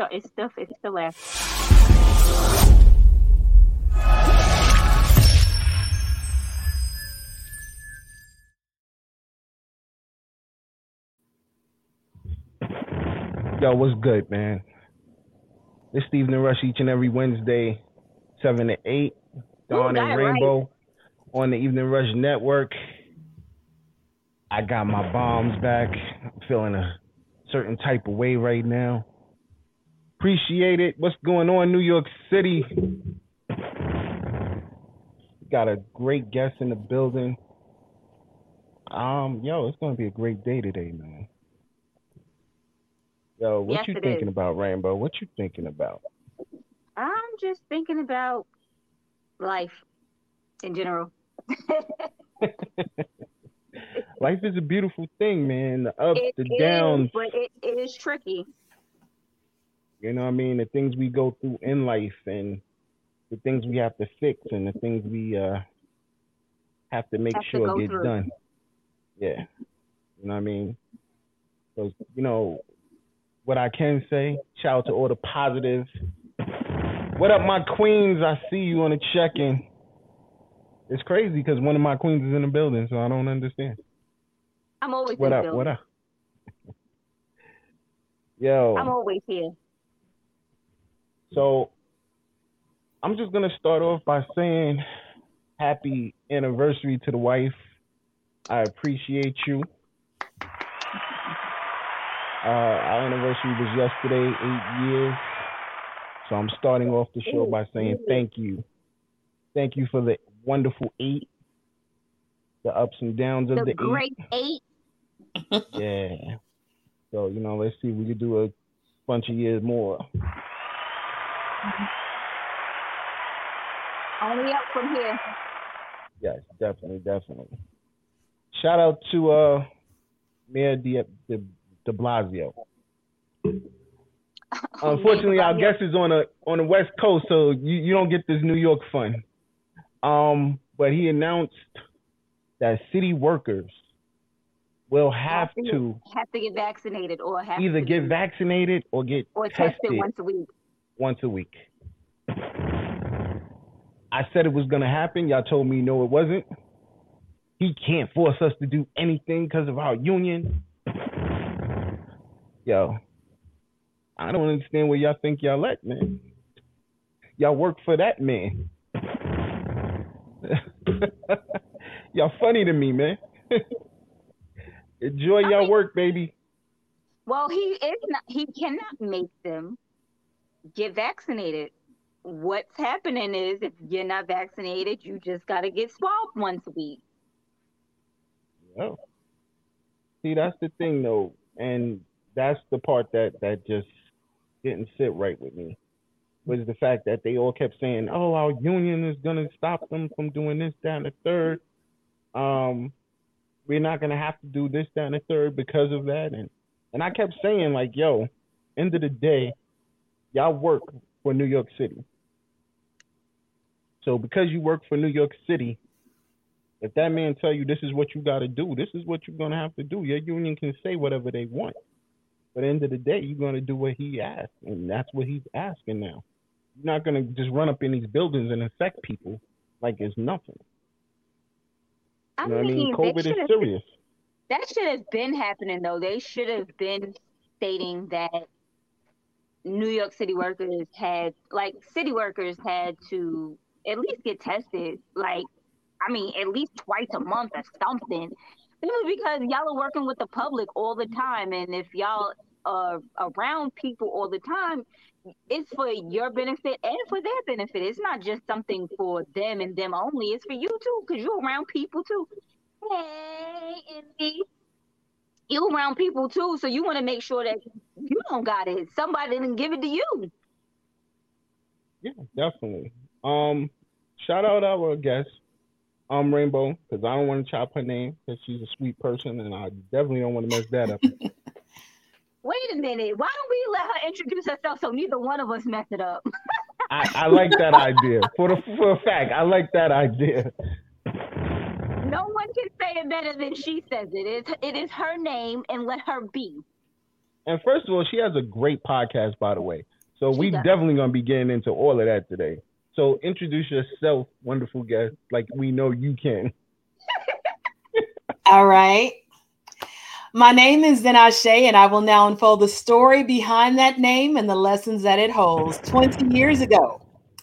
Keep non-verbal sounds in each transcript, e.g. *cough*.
still it's still it's still there. Yo, what's good, man? It's Stephen and Rush each and every Wednesday, seven to eight. Don got and Rainbow on the Evening Rush Network. I got my bombs back. I'm feeling a certain type of way right now. Appreciate it. What's going on, New York City? Got a great guest in the building. Um, yo, it's gonna be a great day today, man. Yo, what Yes, you thinking is. about, Rainbow? What you thinking about? I'm just thinking about life in general. *laughs* *laughs* Life is a beautiful thing, man. The ups, It the is, downs, but it, it is tricky. You know what I mean? The things we go through in life and the things we have to fix and the things we uh have to make Have sure go get through. done. Yeah. You know what I mean? So, you know, what I can say, shout out to all the positives. What up, my queens? I see you on the check-in. It's crazy because one of my queens is in the building, so I don't understand. I'm always here. What in up? building. What up? *laughs* Yo. I'm always here. So I'm just gonna start off by saying happy anniversary to the wife. I appreciate you. Uh, our anniversary was yesterday, eight years. So I'm starting off the show by saying thank you. Thank you for the wonderful eight, the ups and downs of The the, great eight. eight. Yeah. So, you know, let's see if we could do a bunch of years more. Only up from here. Yes, definitely, definitely. Shout out to uh Mayor De, De, De Blasio. *laughs* Unfortunately, our guest is on a on the West Coast, so you, you don't get this New York fun. Um, but he announced that city workers will have Have to to Have to get vaccinated or have either to get vaccinated or get or tested tested once a week. Once a week. I said it was going to happen. Y'all told me no, it wasn't. He can't force us to do anything because of our union. Yo, I don't understand what y'all think y'all at, man. Y'all work for that man. *laughs* y'all funny to me, man. *laughs* Enjoy I y'all mean- work, baby. Well, he is not. He cannot make them get vaccinated. What's happening is, if you're not vaccinated, you just got to get swabbed once a week. Oh. See, that's the thing though, and that's the part that that just didn't sit right with me. Was the fact that they all kept saying, "Oh, our union is gonna stop them from doing this, down the third. Um, we're not gonna have to do this, down the third because of that." And and I kept saying, like, "Yo, end of the day, y'all work for New York City. So because you work for New York City, if that man tell you this is what you got to do, this is what you're gonna have to do. Your union can say whatever they want, but at the end of the day, you're gonna do what he asked, and that's what he's asking now. You're not gonna just run up in these buildings and infect people like it's nothing. I You know what I mean, mean? COVID is serious. that should have been happening though. They should have been stating that New York City workers had, like, city workers had to at least get tested. Like, I mean, at least twice a month or something. Simply because y'all are working with the public all the time, and if y'all are around people all the time, it's for your benefit and for their benefit. It's not just something for them and them only. It's for you too, because you're around people too. Hey, Envy. You around people too, so you want to make sure that you don't got it. Somebody didn't give it to you. Yeah, definitely. Um, shout out our guest, um, Rainbow, because I don't want to chop her name because she's a sweet person, and I definitely don't want to mess that up. *laughs* Wait a minute. Why don't we let her introduce herself so neither one of us mess it up? I, I like that idea. For the for a fact, I like that idea. No can say it better than she says it. It's, it is her name, and let her be. And first of all, she has a great podcast, by the way. So She we does. definitely gonna be getting into all of that today. So introduce yourself, wonderful guest, like we know you can. All right. My name is Zenashe, and I will now unfold the story behind that name and the lessons that it holds. 20 years ago,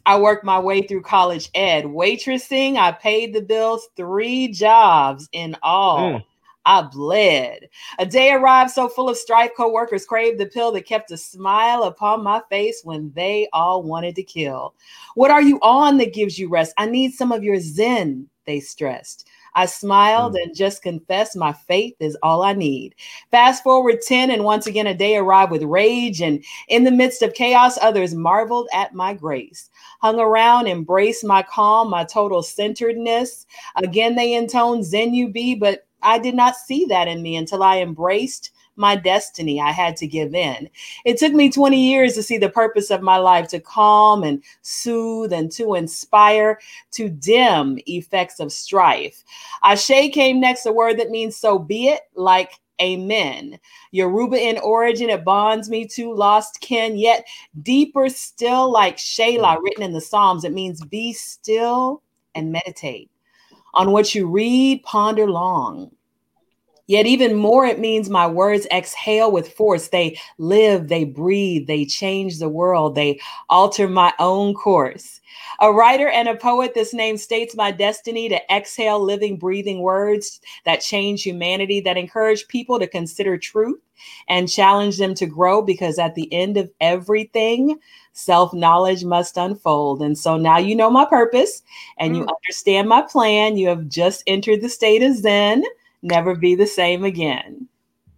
I worked my way through college ed. Waitressing, I paid the bills, three jobs in all. Mm. I bled. A day arrived so full of strife, coworkers craved the pill that kept a smile upon my face when they all wanted to kill. What are you on that gives you rest? I need some of your zen, they stressed. I smiled mm. and just confessed my faith is all I need. Fast forward 10, and once again, a day arrived with rage. And in the midst of chaos, others marveled at my grace. Hung around, embraced my calm, my total centeredness. Again, they intoned Zen you be, but I did not see that in me until I embraced my destiny. I had to give in. It took me 20 years to see the purpose of my life to calm and soothe and to inspire, to dim effects of strife. Ashe came next, a word that means so be it, like amen. Yoruba in origin, it bonds me to lost kin, yet deeper still, like Selah, mm. written in the Psalms, it means be still and meditate. On what you read, ponder long. Yet, even more, it means my words exhale with force. They live, they breathe, they change the world, they alter my own course. A writer and a poet, this name states my destiny to exhale living, breathing words that change humanity, that encourage people to consider truth and challenge them to grow because at the end of everything, self knowledge must unfold. And so now you know my purpose and you Mm. understand my plan. You have just entered the state of Zen, never be the same again.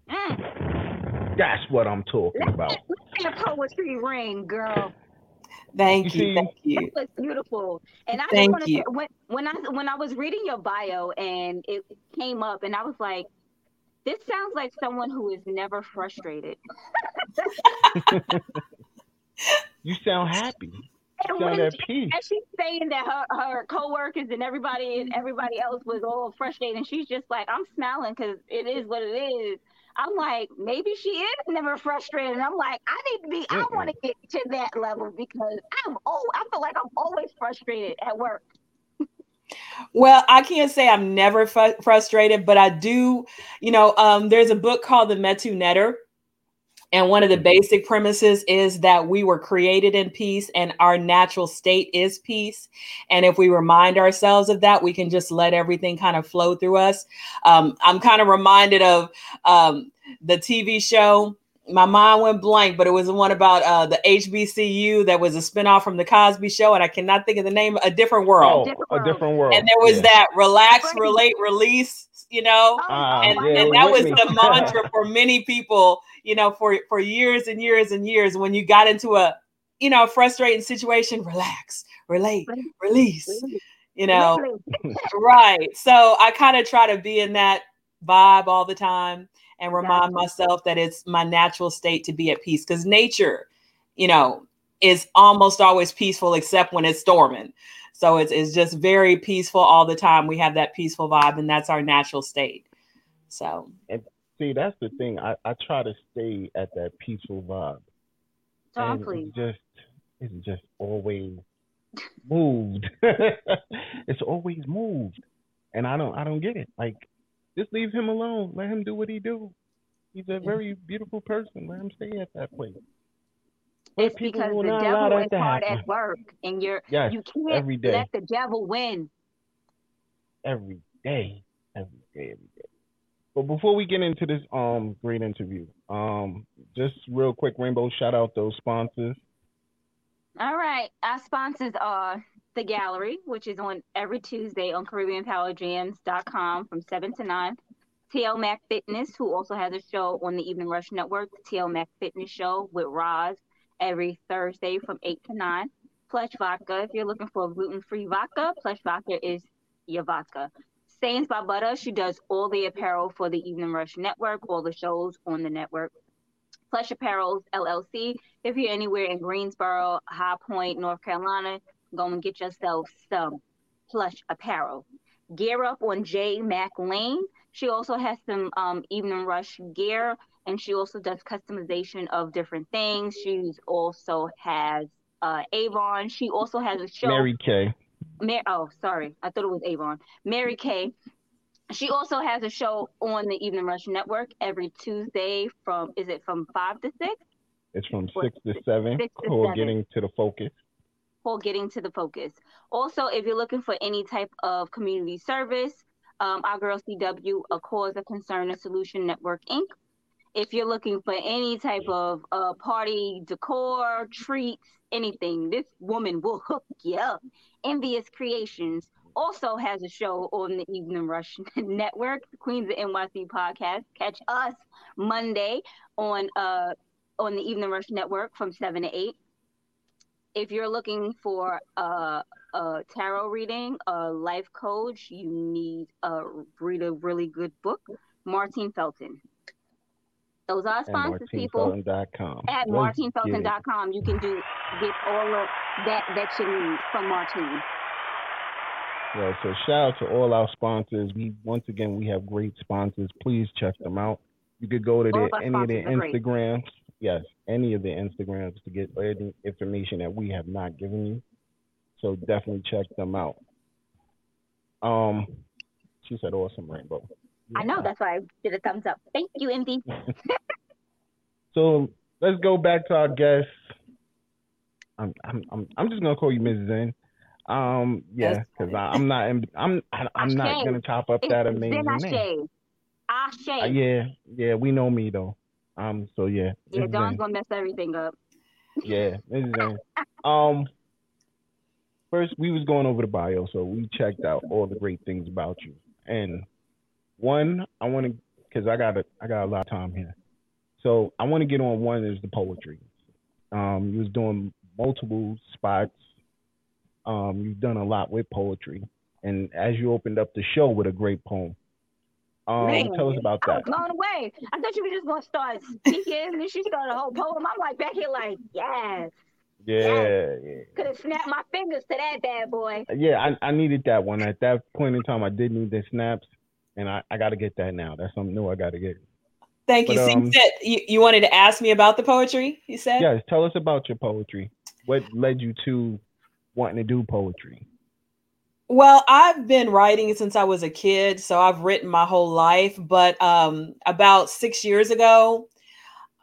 Mm. That's what I'm talking about. Your poetry ring, girl. Thank You you. Thank you. That was beautiful. And I just Thank want to you. say, when when I when I was reading your bio and it came up, and I was like, this sounds like someone who is never frustrated. *laughs* *laughs* You sound happy. And at she- peace. and she's saying that her her coworkers and everybody and everybody else was all frustrated, and she's just like, I'm smiling because it is what it is. I'm like, maybe she is never frustrated. And I'm like, I need to be. I want to get to that level because I'm oh, I feel like I'm always frustrated at work. Well, I can't say I'm never fu- frustrated, but I do. You know, um, there's a book called The Metu Neter. And one of the basic premises is that we were created in peace and our natural state is peace. And if we remind ourselves of that, we can just let everything kind of flow through us. Um, I'm kind of reminded of um, the TV show. My mind went blank, but it was the one about uh, the HBCU that was a spinoff from the Cosby Show. And I cannot think of the name, A Different World. Oh, Different a different world. And there was Yeah. that relax, relate, release, you know? Ah, and, yeah, and that was was with the mantra for many people, you know, for for years and years and years. When you got into a, you know, frustrating situation, relax, relate, release, you know, *laughs* right. So I kind of try to be in that vibe all the time and remind myself that it's my natural state to be at peace because nature, you know, is almost always peaceful except when it's storming. So it's, it's just very peaceful all the time. We have that peaceful vibe, and that's our natural state. So See, that's the thing. I, I try to stay at that peaceful vibe. And please. it's just it's just always moved. *laughs* it's always moved. And I don't I don't get it. Like just leave him alone. Let him do what he do. He's a very beautiful person. Let him stay at that place. But It's because the devil is hard happen. at work, and you're Yes, you can't every day. let the devil win. every day, every day, every day. But before we get into this um great interview, um, just real quick, Rainbow, shout out those sponsors. All right. Our sponsors are The Gallery, which is on every Tuesday on CaribbeanPowerJams.com from 7 to 9. TL Mac Fitness, who also has a show on the Evening Rush Network, TL Mac Fitness Show with Roz every Thursday from 8 to 9. Plush Vodka, if you're looking for a gluten free vodka, Plush Vodka is your vodka. Stains by Butter, she does all the apparel for the Evening Rush Network, all the shows on the network. Plush Apparels LLC, if you're anywhere in Greensboro, High Point, North Carolina, go and get yourself some plush apparel. Gear up on J Mac Lane. She also has some um, evening rush gear and she also does customization of different things. She's also has uh, Avon. She also has a show. Mary Kay. Mar- oh, sorry, I thought it was Avon. Mary Kay. She also has a show on the Evening Rush Network every Tuesday from is it from five to six? It's from six to seven. Six to Called seven. Getting to the Focus. for getting to the focus. Also, if you're looking for any type of community service, um, our girl CW, a cause of concern and solution network Inc. If you're looking for any type of uh, party decor, treats, anything, this woman will hook you up. Envious Creations also has a show on the Evening Rush *laughs* Network, Queens of NYC podcast. Catch us Monday on uh on the Evening Rush Network from seven to eight if you're looking for a, a tarot reading, a life coach, you need to read a really good book. Martine Felton. Those are sponsors, people. At martinefelton.com, you can do get all of that that you need from Martine. Yeah, so shout out to all our sponsors. We once again we have great sponsors. Please check them out. You could go to their any of their are great. Instagrams. Yes, any of their Instagrams to get any information that we have not given you. So definitely check them out. Um, she said awesome rainbow. I know, that's why I did a thumbs up. Thank you, MD. *laughs* So let's go back to our guest. I'm I'm I'm, I'm just gonna call you Ms. Zen. Um, yeah, because I'm not I'm I, I'm not gonna chop up that amazing name. Ashe. Uh, yeah, yeah, we know me though. Um, so yeah, yeah, Zen. gonna mess everything up. Yeah, Ms. *laughs* Zen. Um, first we was going over the bio, so we checked out all the great things about you. And one, I want to, cause I got a, I got a lot of time here. So I want to get on one is the poetry. Um, you was doing multiple spots. Um, you've done a lot with poetry, and as you opened up the show with a great poem. Um, Man, tell us about I was that. blown away. I thought you were just gonna start speaking, and then she started a whole poem. I'm like back here, like, yes, Yeah, yeah. could have snapped my fingers to that bad boy. Yeah, I, I needed that one. At that point in time, I did need the snaps, and I, I got to get that now. That's something new I got to get. Thank you. But, So um, you said you, you wanted to ask me about the poetry, you said? Yes, tell us about your poetry. What led you to wanting to do poetry? Well, I've been writing since I was a kid, so I've written my whole life. But um, about six years ago,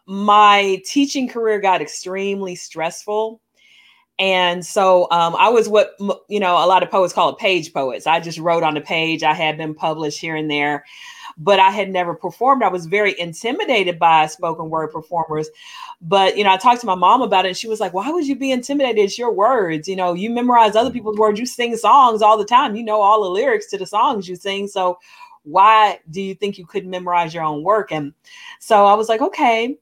my teaching career got extremely stressful. And so um, I was what, you know, a lot of poets call it page poets. I just wrote on the page. I had been published here and there, but I had never performed. I was very intimidated by spoken word performers. But, you know, I talked to my mom about it and she was like, why would you be intimidated? It's your words. You know, you memorize other people's words. You sing songs all the time. You know all the lyrics to the songs you sing. So why do you think you couldn't memorize your own work? And so I was like, okay.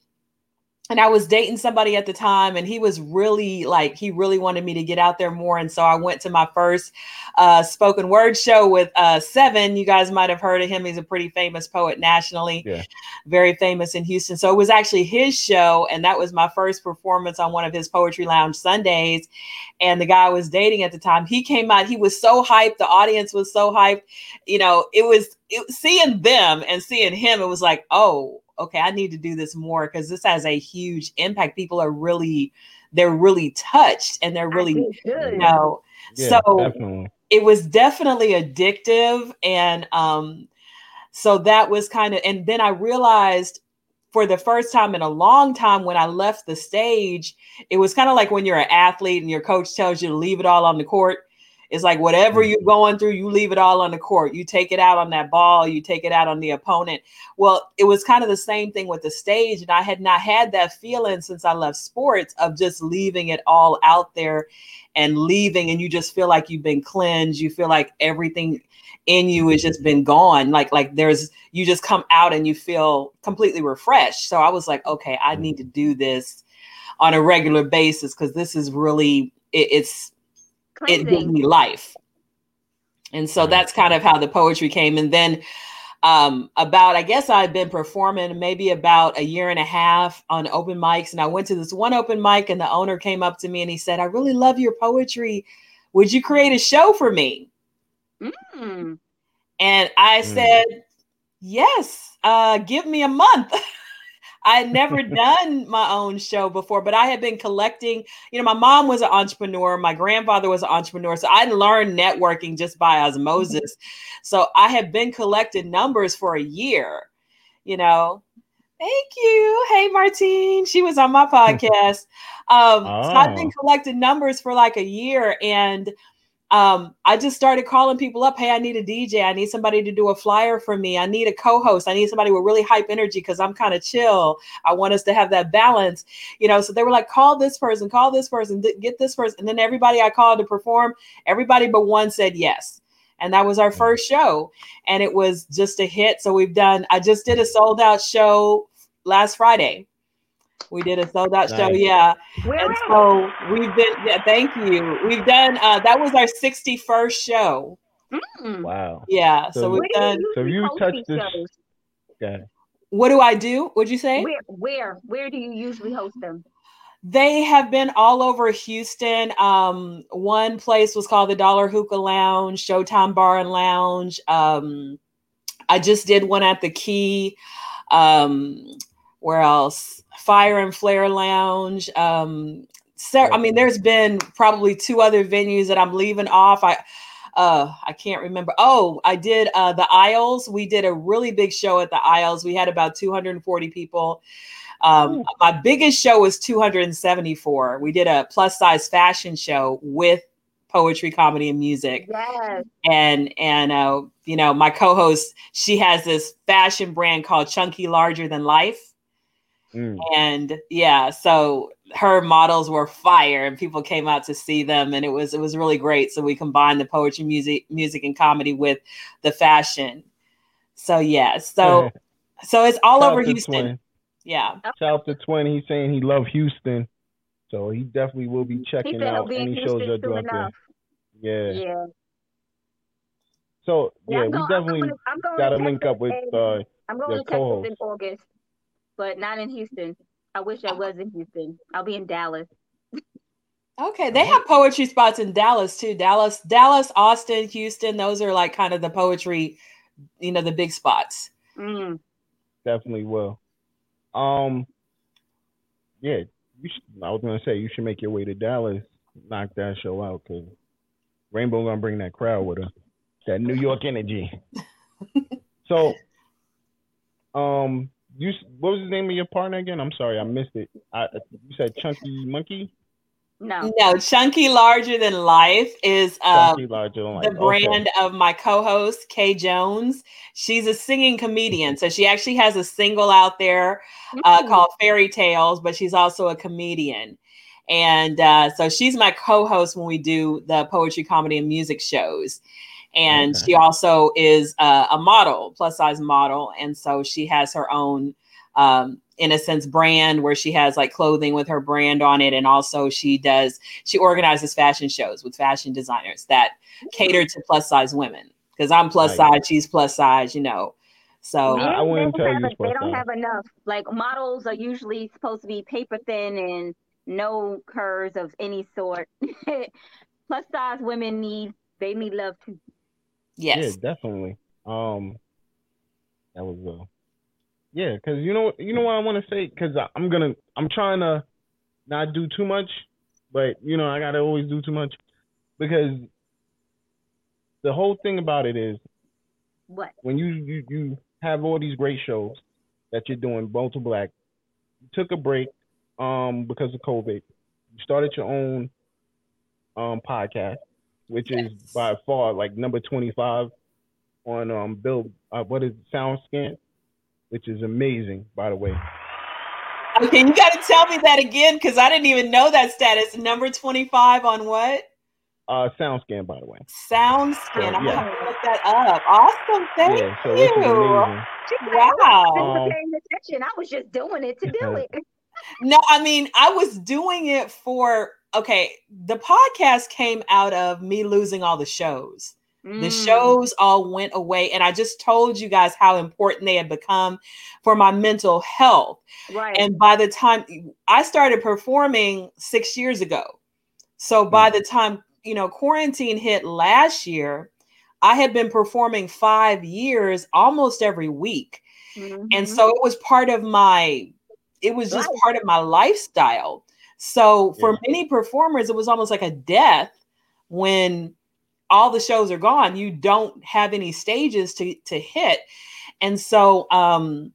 And I was dating somebody at the time, and he was really like, he really wanted me to get out there more. And so I went to my first uh, spoken word show with uh, Seven. You guys might have heard of him. He's a pretty famous poet nationally, Yeah. very famous in Houston. So it was actually his show, and that was my first performance on one of his Poetry Lounge Sundays. And the guy I was dating at the time, he came out, he was so hyped. The audience was so hyped. You know, it was it, seeing them and seeing him, it was like, oh, okay, I need to do this more because this has a huge impact. People are really, they're really touched and they're really, I did good. you know, Yeah, so definitely. it was definitely addictive and um so that was kind of and then i realized for the first time in a long time when i left the stage it was kind of like when you're an athlete and your coach tells you to leave it all on the court it's like whatever Mhm. you're going through you leave it all on the court. You take it out on that ball you take it out on the opponent. Well it was kind of the same thing with the stage and i had not had that feeling since i left sports of just leaving it all out there and leaving and you just feel like you've been cleansed. You feel like everything in you has just been gone. Like like there's you just come out and you feel completely refreshed. So i was like okay i need to do this on a regular basis because this is really it, it's it gave me life. And so Right. that's kind of how the poetry came. And then um about i guess i've been performing maybe about a year and a half on open mics. And i went to this one open mic and the owner came up to me and he said i really love your poetry. Would you create a show for me? Mm. and i Mm. said yes uh give me a month *laughs* I had never done my own show before, but I had been collecting. You know, my mom was an entrepreneur, my grandfather was an entrepreneur, so I learned networking just by osmosis. So I had been collecting numbers for a year. You know, Thank you. Hey, Martine. She was on my *laughs* podcast. Um, oh. So I've been oh. collecting numbers for like a year and um, I just started calling people up. Hey, I need a DJ. I need somebody to do a flyer for me. I need a co-host. I need somebody with really hype energy because I'm kind of chill. I want us to have that balance, you know. So they were like, call this person, call this person, th- get this person, and then everybody I called to perform, everybody but one said yes, and that was our first show, and it was just a hit. So we've done. I just did a sold out show last Friday. We did a sold out nice. show, yeah. Where and so we've been, yeah, thank you. We've done, uh, that was our 61st show. Mm. Wow. Yeah. So, so we've done. So you touched this. Okay. What do I do? What'd you say? Where, where, where do you usually host them? They have been all over Houston. Um, one place was called the Dollar Hookah Lounge, Showtime Bar and Lounge. Um, I just did one at the Key. Um, where else? Fire and Flare Lounge. Um, I mean, there's been probably two other venues that I'm leaving off. I uh I can't remember. Oh, I did uh the Isles. We did a really big show at the Isles. We had about 240 people. Um, my biggest show was 274. We did a plus size fashion show with poetry, comedy, and music. Yes. And and uh, you know, my co-host, she has this fashion brand called Chunky Larger Than Life. Mm. And yeah, so her models were fire and people came out to see them and it was it was really great. So we combined the poetry, music, music and comedy with the fashion. So yeah, so *laughs* so it's all Shout over Houston. Yeah. Shout out to Twin. He's saying he loves Houston. So he definitely will be checking out any shows that do out there. Yeah. Yeah. So yeah, yeah we going, definitely got to link up with uh, I'm going to Texas in August but not in Houston. I wish I was in Houston. I'll be in Dallas. Okay, they have poetry spots in Dallas too. Dallas, Dallas, Austin, Houston. Those are like kind of the poetry, you know, the big spots. Mm. Definitely will. Um, yeah, you should, I was gonna say you should make your way to Dallas, knock that show out, cause Rainbow gonna bring that crowd with her, that New York energy. *laughs* so, um, you what was the name of your partner again? I'm sorry, I missed it. I, you said Chunky Monkey. No, no, Chunky Larger Than Life is uh, than life. the brand okay. of my co-host Kay Jones. She's a singing comedian, so she actually has a single out there uh, mm-hmm. called Fairy Tales, but she's also a comedian. And uh, so she's my co-host when we do the poetry, comedy, and music shows and okay. she also is uh, a model plus size model. And so she has her own um, in a sense brand where she has like clothing with her brand on it. And also she does she organizes fashion shows with fashion designers that cater to plus size women. Because i'm plus size she's plus size you know. So I, I wouldn't tell you a, they don't have enough. Like models are usually supposed to be paper thin and no curves of any sort. *laughs* Plus size women need they need love too Yes. Yeah, definitely. Um, that was uh, yeah, because you know you know what I want to say because I'm gonna I'm trying to not do too much, but you know I gotta always do too much because the whole thing about it is what when you you you have all these great shows that you're doing, Bold to Black, you took a break um because of COVID. You started your own um podcast which yes. is by far like number 25 on um Bill uh, what is it, SoundScan, which is amazing by the way. Okay, you got to tell me that again because I didn't even know that status. Number 25 on what? Uh, SoundScan, by the way. SoundScan. So, I'm yeah. gonna look that up. Awesome. Thank yeah, so you. Wow. Um, I was just doing it to do *laughs* it. no, I mean, I was doing it for okay, the podcast came out of me losing all the shows. Mm. The shows all went away. And I just told you guys how important they had become for my mental health. Right. And by the time I started performing six years ago. So by mm. the time, you know, quarantine hit last year, I had been performing five years almost every week. Mm-hmm. And so it was part of my it was just part of my lifestyle. So for Yeah. many performers, it was almost like a death when all the shows are gone. You don't have any stages to to hit. And so um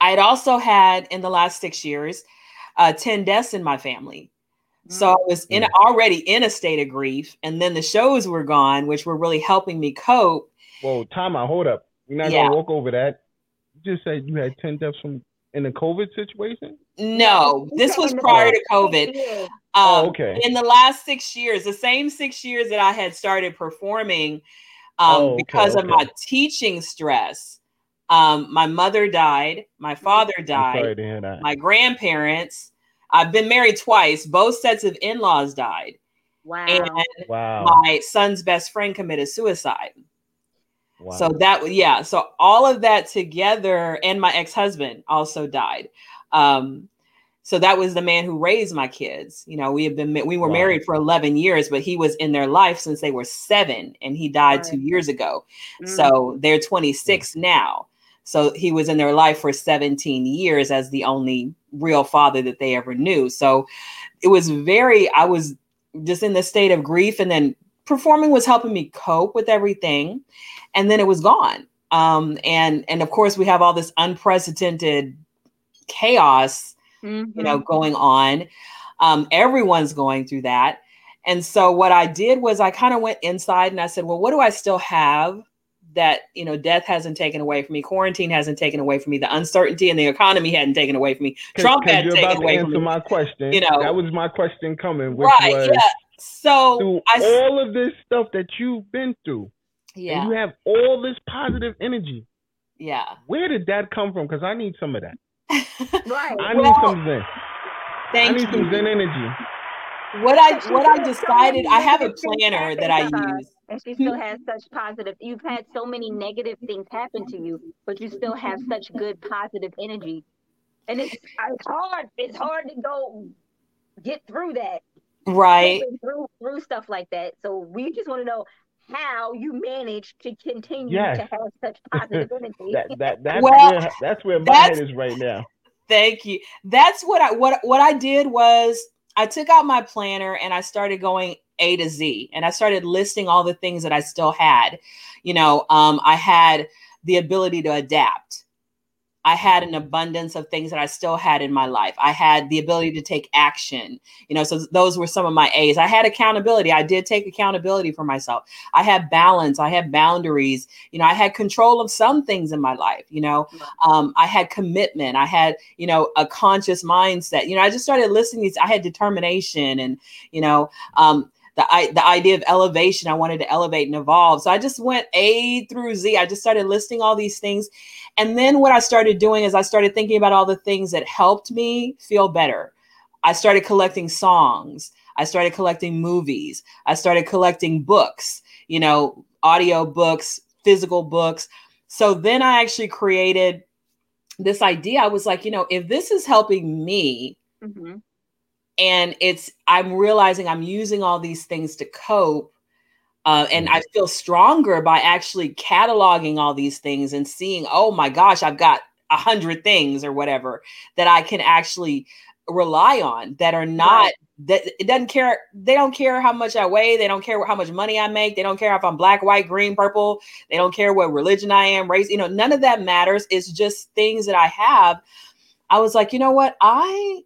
I'd also had in the last six years uh 10 deaths in my family. So I was in Mm. already in a state of grief, and then the shows were gone, which were really helping me cope. Well, time out. Hold up. You're not Yeah. gonna walk over that. You just said you had ten deaths from in the COVID situation. No, this was prior to COVID. six years. Oh, Um, okay. In the last six years, the same six years that I had started performing, um, Oh, okay, because of okay. my teaching stress, um, my mother died, my father died, sorry to hear that. my grandparents. I've been married twice. Both sets of in-laws died, Wow. and wow. my son's best friend committed suicide. wow. So that yeah, so all of that together, and my ex-husband also died. Um, so that was the man who raised my kids. You know, we have been we were Wow. married for 11 years, but he was in their life since they were seven, and he died Right. two years ago. Mm. So they're 26 now. So he was in their life for 17 years as the only real father that they ever knew. So it was very, I was just in the state of grief. And then performing was helping me cope with everything. And then it was gone. Um, and and of course we have all this unprecedented chaos Mhm. you know going on um, everyone's going through that and so what i did was i kind of went inside and i said well what do i still have that you know death hasn't taken away from me quarantine hasn't taken away from me the uncertainty in the economy hadn't taken away from me. Trump hadn't you're taken about to away from answer me my question. you know. that was my question coming, which right was yeah so through i s- all of this stuff that you've been through, and yeah you have all this positive energy. yeah Where did that come from? Because I need some of that. Right. I need Well, some zen. I thank need some zen energy. what i what i decided i have a planner that i use And she still has such positive. You've had so many negative things happen to you, but you still have such good positive energy. And it's, it's hard. It's hard to go get through that. right Through through stuff like that. So we just want to know how you manage to continue Yes. to have such *laughs* positive energy. That that that's Well, where that's where my that's- head is right now. Thank you. That's what I what what I did was I took out my planner and I started going A to Z and I started listing all the things that I still had. You know, um, I had the ability to adapt. I had an abundance of things that I still had in my life. I had the ability to take action. You know, so those were some of my A's. I had accountability. I did take accountability for myself. I had balance. I had boundaries. You know, I had control of some things in my life. You know, um, I had commitment. I had, you know, a conscious mindset. You know, I just started listing these. I had determination and, you know, um, the, I, the idea of elevation. I wanted to elevate and evolve. So I just went A through Z. I just started listing all these things. And then what I started doing is I started thinking about all the things that helped me feel better. I started collecting songs. I started collecting movies. I started collecting books, you know, audio books, physical books. So then I actually created this idea. I was like, you know, if this is helping me hmm and it's, I'm realizing I'm using all these things to cope. Uh, and I feel stronger by actually cataloging all these things and seeing, oh my gosh, I've got a hundred things or whatever that I can actually rely on that are not Right. that it doesn't care they don't care how much i weigh they don't care how much money i make they don't care if i'm black white green purple they don't care what religion i am race you know none of that matters. It's just things that i have. I was like you know what? I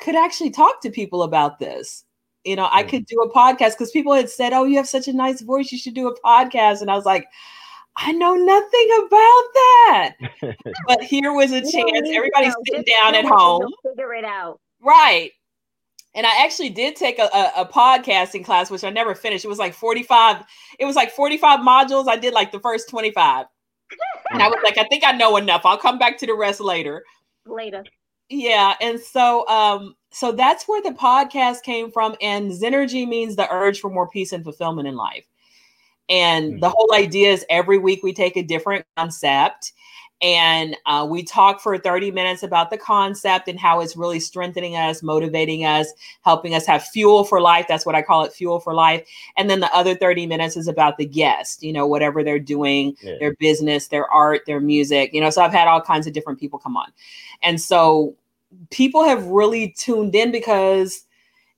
could actually talk to people about this you know i could do a podcast because people had said oh you have such a nice voice you should do a podcast and i was like i know nothing about that *laughs* but here was a chance everybody's know. sitting Just down at home Figure it out. Right. And I actually did take a, a, a podcasting class, which I never finished. It was like 45, it was like 45 modules. I did like the first 25. *laughs* And I was like, I think I know enough. I'll come back to the rest later. Later. Yeah. And so um, so that's where the podcast came from. And Zenergy means the urge for more peace and fulfillment in life. And the Mhm. whole idea is every week we take a different concept and uh, we talk for 30 minutes about the concept and how it's really strengthening us, motivating us, helping us have fuel for life. That's what I call it fuel for life. And then the other 30 minutes is about the guest, you know, whatever they're doing, Yeah. their business, their art, their music, you know. So I've had all kinds of different people come on. And so people have really tuned in because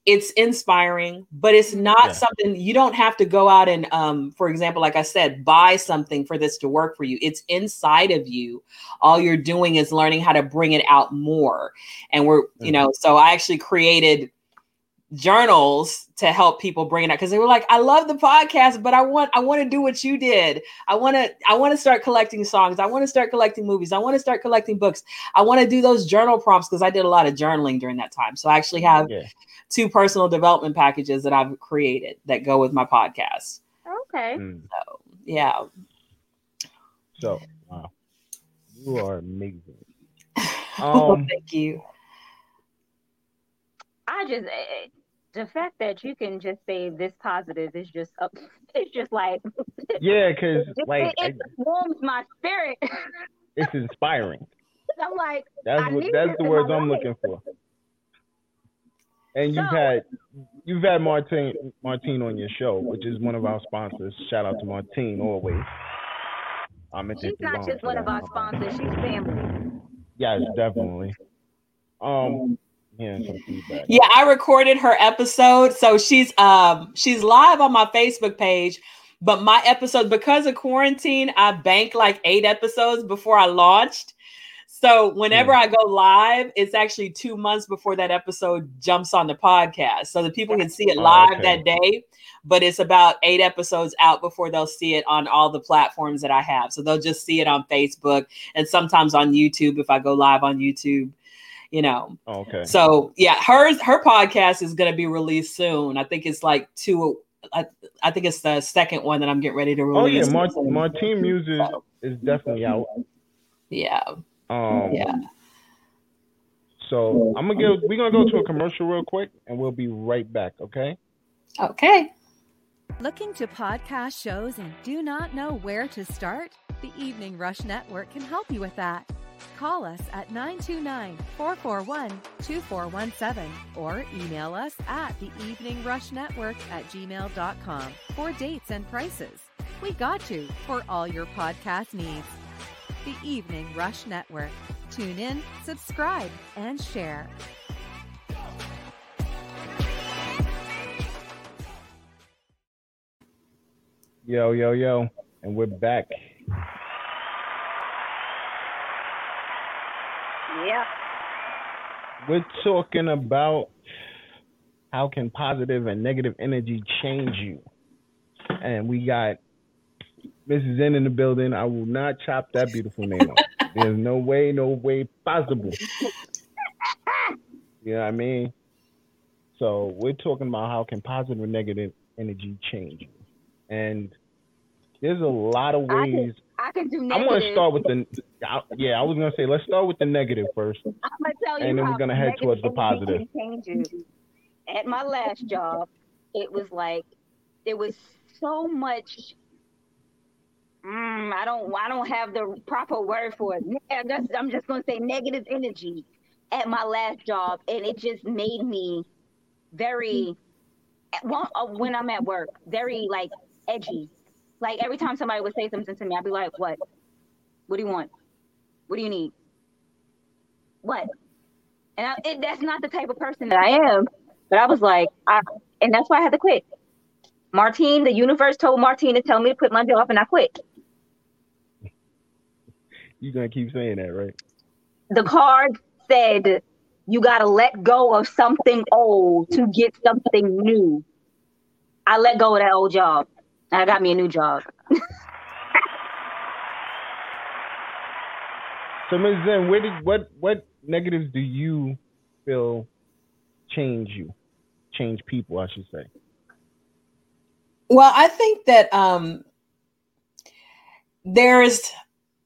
it's inspiring, but it's not yeah. something you don't have to go out and, um, for example, like I said, buy something for this to work for you. It's inside of you. All you're doing is learning how to bring it out more. And we're, mm-hmm. you know, so I actually created journals to help people bring it out because they were like i love the podcast but i want i want to do what you did. I want to i want to start collecting songs. I want to start collecting movies. I want to start collecting books. I want to do those journal prompts because i did a lot of journaling during that time. So i actually have yeah. two personal development packages that i've created that go with my podcast. Okay. Mm. so yeah. So wow. You are amazing. *laughs* Um, thank you. I just eh, eh, the fact that you can just say this positive is just up. *laughs* It's just like *laughs* yeah, because like it, it warms my spirit. *laughs* it's inspiring. I'm like that's what that's the words I'm looking for. And so, you've had you've had Martine Martine on your show, which is one of our sponsors. Shout out to Martine always. I'm she's not just one of our sponsors; she's family. Yes, definitely. Um, hearing some feedback. Yeah, I recorded her episode, so she's um she's live on my Facebook page. But my episode, because of quarantine, I banked like eight episodes before I launched. So whenever yeah. I go live, it's actually two months before that episode jumps on the podcast, so that people can see it oh, live oh, okay. that day. But it's about eight episodes out before they'll see it on all the platforms that I have. So they'll just see it on Facebook and sometimes on YouTube if I go live on YouTube you know. Oh, okay. So yeah, hers her podcast is going to be released soon. I think it's like two. I, I think it's the second one that I'm getting ready to release. Oh yeah, Mart- Martine Music so. is definitely out. Yeah. Um, yeah. So I'm gonna go. We're gonna go to a commercial real quick, and we'll be right back. Okay. Okay. Looking to podcast shows and do not know where to start? The Evening Rush Network can help you with that. Call us at 929 441 2417 or email us at the Evening Rush Network at gmail.com for dates and prices. We got you for all your podcast needs. The Evening Rush Network. Tune in, subscribe, and share. Yo, yo, yo. And we're back. Yeah. We're talking about how can positive and negative energy change you. And we got Mrs. Zen in the building. I will not chop that beautiful name *laughs* off. There's no way, no way possible. You know what I mean? So we're talking about how can positive and negative energy change you. And there's a lot of ways I can do negative. I'm going to start with the. Yeah, I was going to say let's start with the negative first. I'm to tell you, and then we're going to head towards the positive. At my last job, it was like there was so much. Mm, I don't. I don't have the proper word for it. I'm just going to say negative energy at my last job, and it just made me very. Uh, when I'm at work, very like edgy like every time somebody would say something to me, I'd be like, "What? What do you want? What do you need? What?" And I, it, that's not the type of person that I am. But I was like, I, and that's why I had to quit. Martine, the universe told Martine to tell me to quit my job, and I quit. *laughs* You're gonna keep saying that, right? The card said you gotta let go of something old to get something new. I let go of that old job. I got me a new job. *laughs* so Ms. Zen, where did what what negatives do you feel change you? Change people, I should say. Well, I think that um there's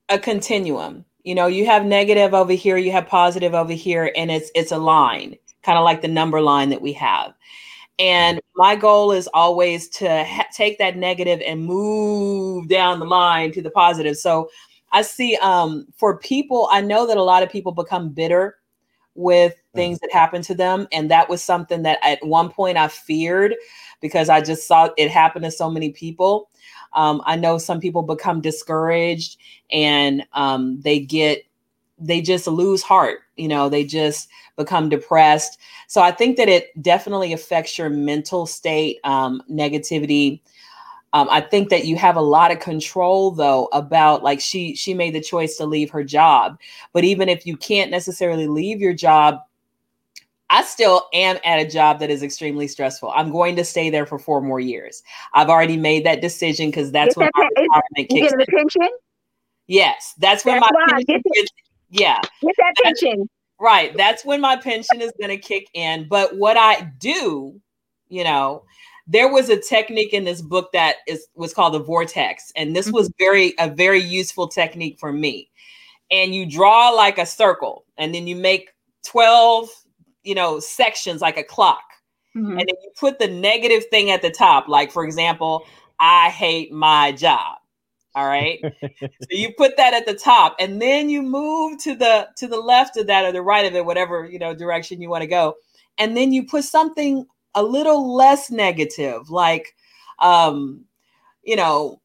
a continuum. You know, you have negative over here, you have positive over here, and it's it's a line, kind of like the number line that we have. And my goal is always to ha- take that negative and move down the line to the positive. So I see um, for people, I know that a lot of people become bitter with things that happen to them. And that was something that at one point I feared because I just saw it happen to so many people. Um, I know some people become discouraged and um, they get they just lose heart you know they just become depressed so i think that it definitely affects your mental state um, negativity um, i think that you have a lot of control though about like she she made the choice to leave her job but even if you can't necessarily leave your job I still am at a job that is extremely stressful. I'm going to stay there for four more years. I've already made that decision because that's when that, my retirement kicks in. the pension? Yes, that's when that's my pension gets, yeah. Get that pension. Right. That's when my pension is going to kick in. But what I do, you know, there was a technique in this book that is was called the vortex, and this was mm-hmm. very a very useful technique for me. And you draw like a circle, and then you make twelve, you know, sections like a clock, mm-hmm. and then you put the negative thing at the top. Like for example, I hate my job. All right. *laughs* so you put that at the top and then you move to the to the left of that or the right of it, whatever, you know, direction you want to go. And then you put something a little less negative, like um, you know,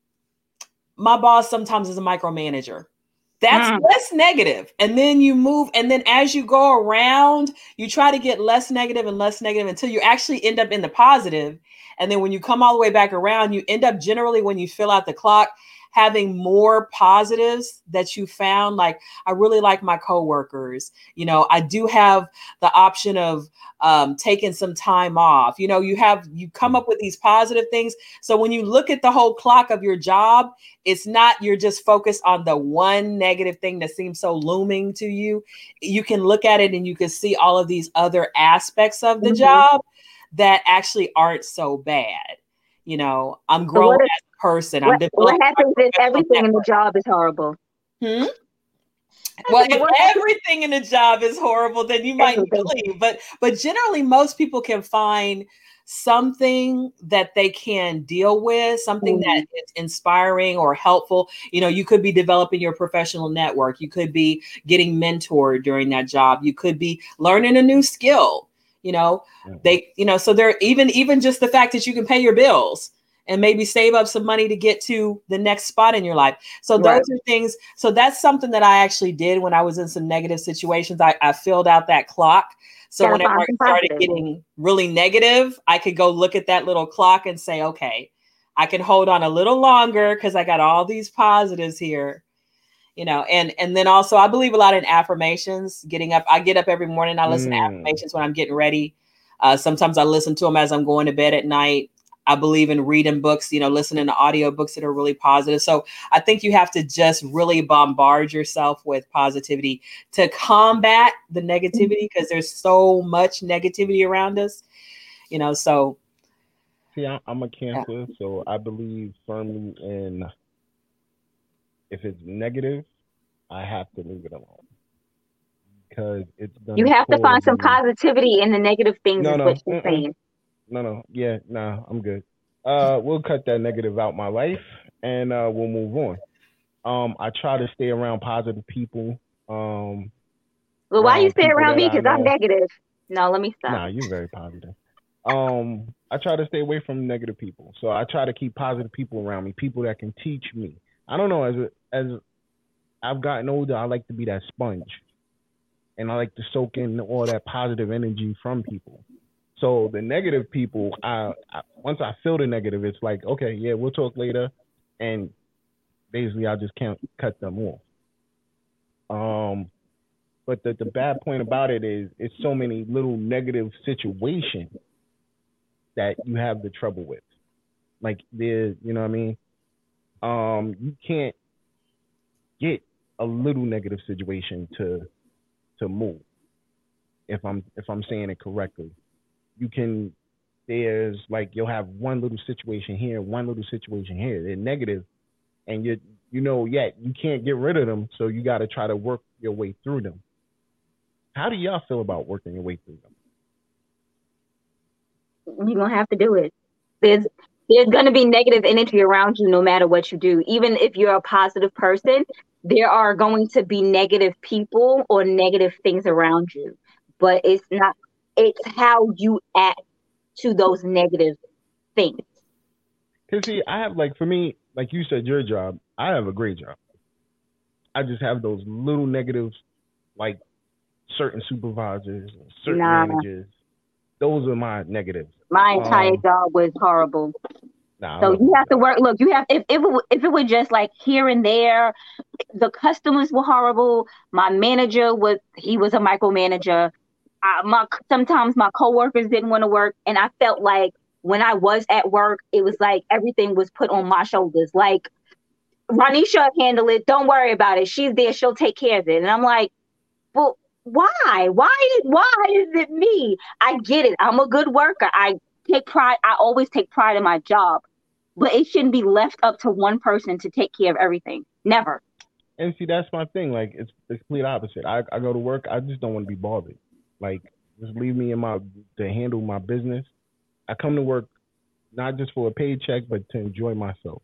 my boss sometimes is a micromanager. That's mm. less negative. And then you move, and then as you go around, you try to get less negative and less negative until you actually end up in the positive. And then when you come all the way back around, you end up generally when you fill out the clock, having more positives that you found like i really like my coworkers. You know i do have the option of um, taking some time off. You know you have you come up with these positive things. So when you look at the whole clock of your job it's not you're just focused on the one negative thing that seems so looming to you. You can look at it and you can see all of these other aspects of the mm-hmm. job that actually aren't so bad you know i'm growing so as person. What, what happens if everything in the job is horrible? Hmm? Well, if everything in the job is horrible, then you might leave. But but generally, most people can find something that they can deal with, something mm-hmm. that is inspiring or helpful. You know, you could be developing your professional network. You could be getting mentored during that job. You could be learning a new skill. You know, mm-hmm. they, you know, so they're even even just the fact that you can pay your bills and maybe save up some money to get to the next spot in your life. So those right. are things. So that's something that I actually did when I was in some negative situations. I, I filled out that clock. So whenever I started getting really negative, I could go look at that little clock and say, okay, I can hold on a little longer because I got all these positives here. You know, and and then also I believe a lot in affirmations. Getting up, I get up every morning. I listen mm. to affirmations when I'm getting ready. Uh, sometimes I listen to them as I'm going to bed at night. I believe in reading books, you know, listening to audio books that are really positive. So I think you have to just really bombard yourself with positivity to combat the negativity because there's so much negativity around us, you know. So, see, I'm a Cancer, yeah. so I believe firmly in if it's negative, I have to leave it alone because it's you have to find some positivity in the negative things. No, no, saying no, no, yeah, nah, I'm good. Uh, we'll cut that negative out my life, and uh, we'll move on. Um, I try to stay around positive people. Um, well, why you stay around me? Because I'm negative. No, let me stop. Nah, you're very positive. Um, I try to stay away from negative people. So I try to keep positive people around me, people that can teach me. I don't know, as a, as I've gotten older, I like to be that sponge, and I like to soak in all that positive energy from people. So the negative people, I, I once I feel the negative, it's like, okay, yeah, we'll talk later, and basically I just can't cut them off. Um, but the the bad point about it is it's so many little negative situations that you have the trouble with. Like there's, you know what I mean? Um, you can't get a little negative situation to to move. If I'm if I'm saying it correctly you can there's like you'll have one little situation here, one little situation here. They're negative, and you you know yet you can't get rid of them, so you got to try to work your way through them. How do y'all feel about working your way through them? You're gonna have to do it. There's there's gonna be negative energy around you no matter what you do. Even if you're a positive person, there are going to be negative people or negative things around you. But it's not it's how you act to those negative things. Cause see, I have like for me, like you said, your job. I have a great job. I just have those little negatives, like certain supervisors, certain Nah. managers. Those are my negatives. My entire Um, job was horrible. Nah, So you have to work. Look, you have if if it, if it were just like here and there, the customers were horrible. My manager was he was a micromanager. I, my sometimes my coworkers didn't want to work, and I felt like when I was at work, it was like everything was put on my shoulders. Like Ronisha handle it. Don't worry about it. She's there. She'll take care of it. And I'm like, why? Why? Why is it me? I get it. I'm a good worker. I take pride. I always take pride in my job, but it shouldn't be left up to one person to take care of everything. Never. And see, that's my thing. Like, it's the complete opposite. I, I go to work. I just don't want to be bothered. Like, just leave me in my to handle my business. I come to work not just for a paycheck, but to enjoy myself.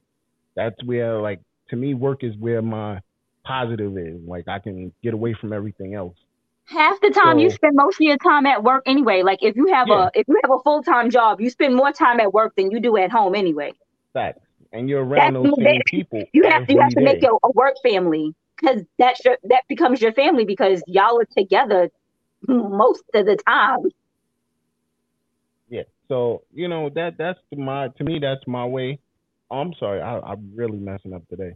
That's where, like, to me, work is where my positive is. Like, I can get away from everything else. Half the time you spend most of your time at work anyway. Like if you have Yeah. a if you have a full time job, you spend more time at work than you do at home anyway. Facts. And you're around That's- those same people. You have to you have to every make your a work family because that's your that becomes your family because y'all are together most of the time. Yeah. So you know that that's my to me that's my way. Oh, I'm sorry, I, I'm really messing up today.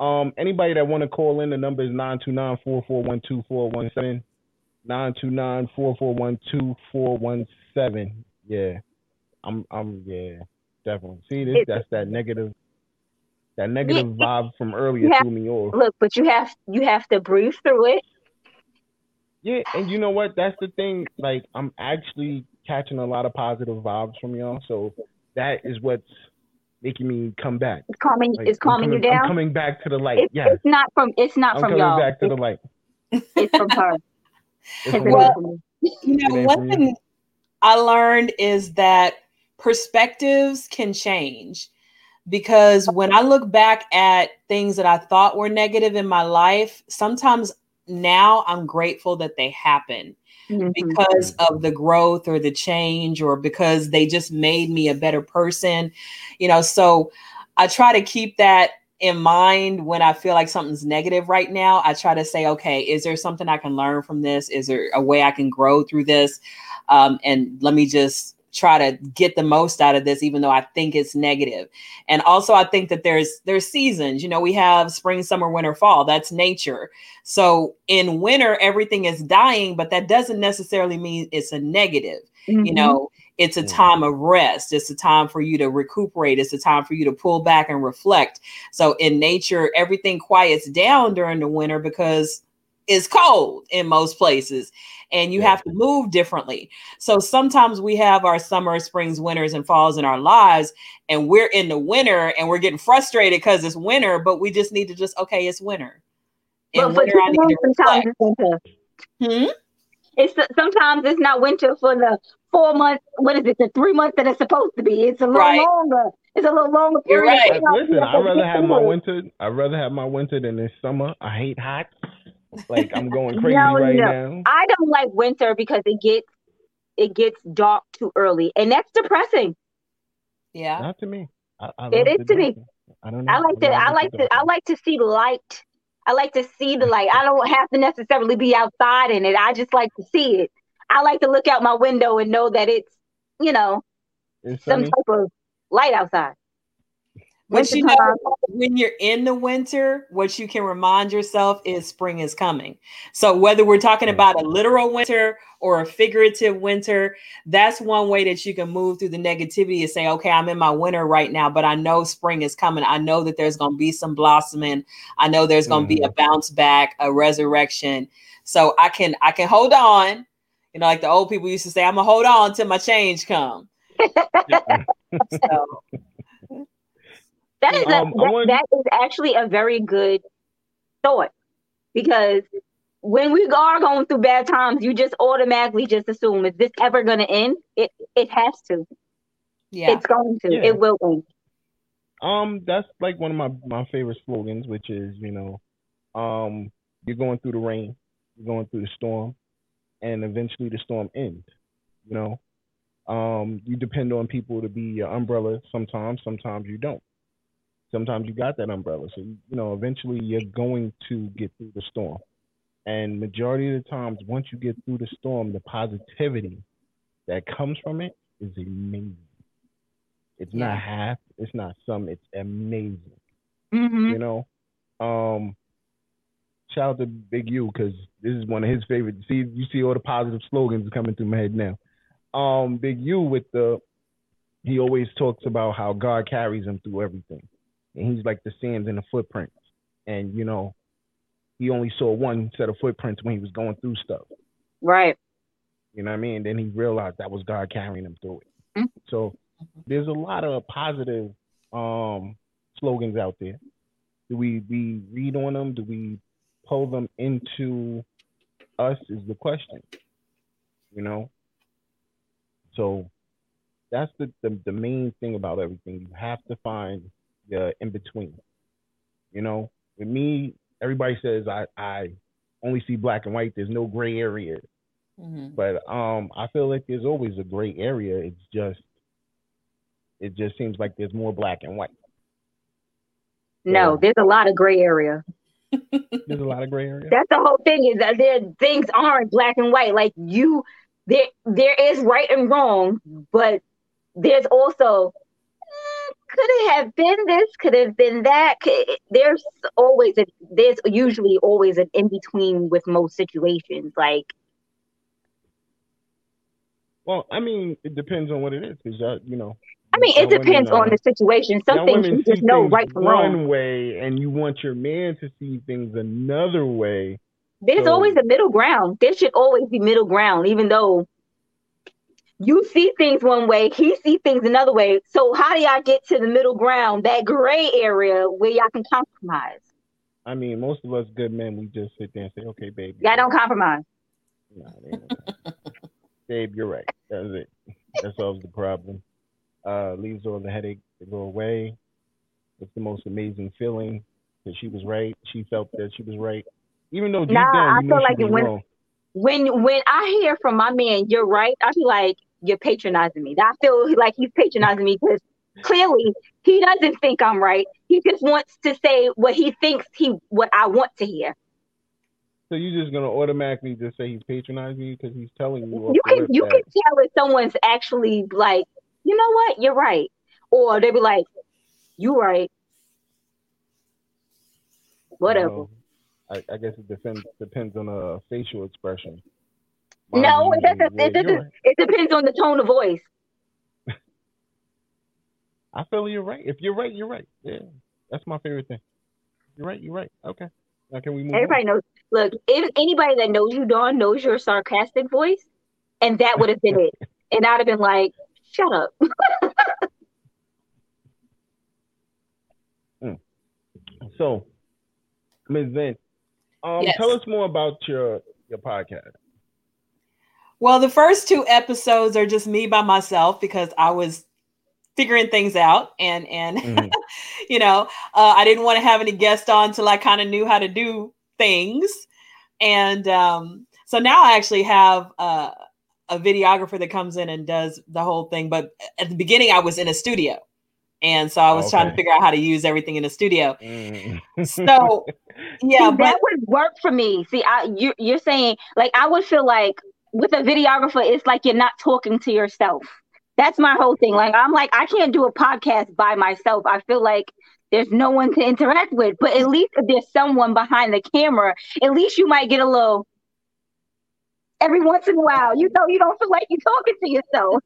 Um, anybody that want to call in, the number is nine two nine four four one two four one seven. Nine two nine four four one two four one seven. Yeah, I'm I'm yeah definitely. See this that's that negative that negative vibe from earlier Yeah. threw me off. Look, but you have you have to breathe through it. Yeah, and you know what? That's the thing. Like, I'm actually catching a lot of positive vibes from y'all. So that is what's making me come back. It's calming Like, it's I'm calming you coming- I'm down. coming back to the light. It's, yes, it's not from it's not I'm from coming y'all. back to the light. it's from her. Well- ain't her. from me. You know, ain't one thing I learned is that perspectives can change because when I look back at things that I thought were negative in my life, sometimes now I'm grateful that they happened Mhm. because of the growth or the change or because they just made me a better person you know so i try to keep that in mind when i feel like something's negative right now i try to say okay is there something i can learn from this? Is there a way i can grow through this? Um, and let me just try to get the most out of this even though i think it's negative. And also i think that there's there's seasons you know we have spring summer winter fall. That's nature. So in winter everything is dying but that doesn't necessarily mean it's a negative you Mhm. know it's a Mhm. time of rest it's a time for you to recuperate it's a time for you to pull back and reflect so in nature everything quiets down during the winter because it's cold in most places and you Yeah. have to move differently so sometimes we have our summer springs winters and falls in our lives and we're in the winter and we're getting frustrated because it's winter but we just need to just okay it's winter in But for winter i need to sometimes it's winter. Hmm? It's sometimes it's not winter for the four months. What is it? The three months that it's supposed to be. It's a little Right. longer. It's a little longer period. right. Listen, I'd rather have my winter. I'd rather have my winter than this summer. I hate hot. Like I'm going *laughs* crazy No, right no. now. I don't like winter because it gets it gets dark too early, and that's depressing. yeah Not to me. I, I It love is the to me. darkness. I don't know. I like to. I like to. I like to see light. I like to see the light. I don't have to necessarily be outside in it. I just like to see it. I like to look out my window and know that it's, you know, It's some sunny. type of light outside. But you know, when you're in the winter, what you can remind yourself is spring is coming. So whether we're talking about a literal winter or a figurative winter, that's one way that you can move through the negativity and say, okay, I'm in my winter right now, but I know spring is coming. I know that there's going to be some blossoming. I know there's going to be a bounce back, a resurrection. So I can I can hold on. You know, like the old people used to say, I'm gonna hold on till my change come. *laughs* So That is a, Um, I that, want- that is actually a very good thought because when we are going through bad times, you just automatically just assume is this ever going to end? It it has to. yeah. It's going to. Yeah. It will end. Um, that's like one of my my favorite slogans, which is you know, um, you're going through the rain, you're going through the storm, and eventually the storm ends. You know, um, you depend on people to be your umbrella. Sometimes, sometimes you don't. Sometimes you got that umbrella, so you know, eventually you're going to get through the storm, And majority of the times, once you get through the storm, the positivity that comes from it is amazing. It's Yeah. not half, it's not some, it's amazing. hmm You know? Um shout out to Big U because this is one of his favorite. See, you see all the positive slogans coming through my head now. Um, Big U with the he always talks about how God carries him through everything. And he's like the sands and the footprints. And you know, he only saw one set of footprints when he was going through stuff. Right. You know what I mean? Then he realized that was God carrying him through it. Mhm. So there's a lot of positive um, slogans out there. Do we we read on them? Do we pull them into us? Is the question. You know. So that's the, the the main thing about everything. You have to find the in between. You know, with me, everybody says I I only see black and white. There's no gray area. Mhm. But um, I feel like there's always a gray area. It's just, it just seems like there's more black and white. No, So- there's a lot of gray area. There's a lot of gray area. That's the whole thing is that there things aren't black and white. Like you, there there is right and wrong, but there's also eh, could it have been this? Could it have been that? Could- There's always a there's usually always an in between with most situations. Like Well, I mean, it depends on what it is, because y'all, you know. I mean, it depends on the situation. Some things you just know right from wrong. one way, and you want your man to see things another way. There's So- always a middle ground. There should always be middle ground, even though you see things one way, he see things another way. So how do y'all get to the middle ground, that gray area where y'all can compromise? I mean, most of us good men, we just sit there and say, "Okay, babe." Y'all don't compromise. Nah, no- babe, you're right. That's it. That solves the problem. Uh, leaves all the headache to go away. It's the most amazing feeling that she was right. She felt that she was right, even though deep Nah, down I you feel know she like was when- wrong. When when I hear from my man, you're right, I feel like, you're patronizing me. I feel like he's patronizing me because clearly he doesn't think I'm right. He just wants to say what he thinks he what I want to hear. So you're just gonna automatically just say he's patronizing you because he's telling you. you can you that- can tell if someone's actually like, you know what, you're right, or they'd be like, you right, whatever. I, I guess it depends depends on a facial expression. no, it doesn't. It doesn't. right. It depends on the tone of voice. *laughs* I feel you're right. If you're right, you're right. Yeah, that's my favorite thing. You're right. You're right. Okay. Now can we move? on? Everybody knows. Look, if anybody that knows you, Don, knows your sarcastic voice, and that would have been it. And I'd have been like, shut up. *laughs* So, Ms. Vin, um, Yes. tell us more about your your podcast. Well, the first two episodes are just me by myself because I was figuring things out and and *laughs* Mhm. you know uh, I didn't want to have any guests on until I kind of knew how to do things, and um, so now I actually have uh, a videographer that comes in and does the whole thing. But at the beginning, I was in a studio, and so I was trying to figure out how to use everything in the studio. Mm. So *laughs* yeah, See, but that would work for me. See, I you you're saying like I would feel like with a videographer, it's like you're not talking to yourself. That's my whole thing. Like I'm like I can't do a podcast by myself. I feel like there's no one to interact with. But at least if there's someone behind the camera, at least you might get a little every once in a while. You know, you don't feel like you're talking to yourself.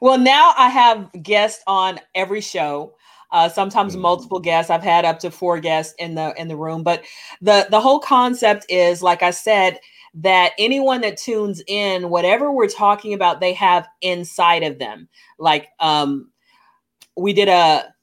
Well, now I have guests on every show. Uh, sometimes Mhm. multiple guests. I've had up to four guests in the in the room. But the the whole concept is, like I said, that anyone that tunes in, whatever we're talking about, they have inside of them. Like um, we did a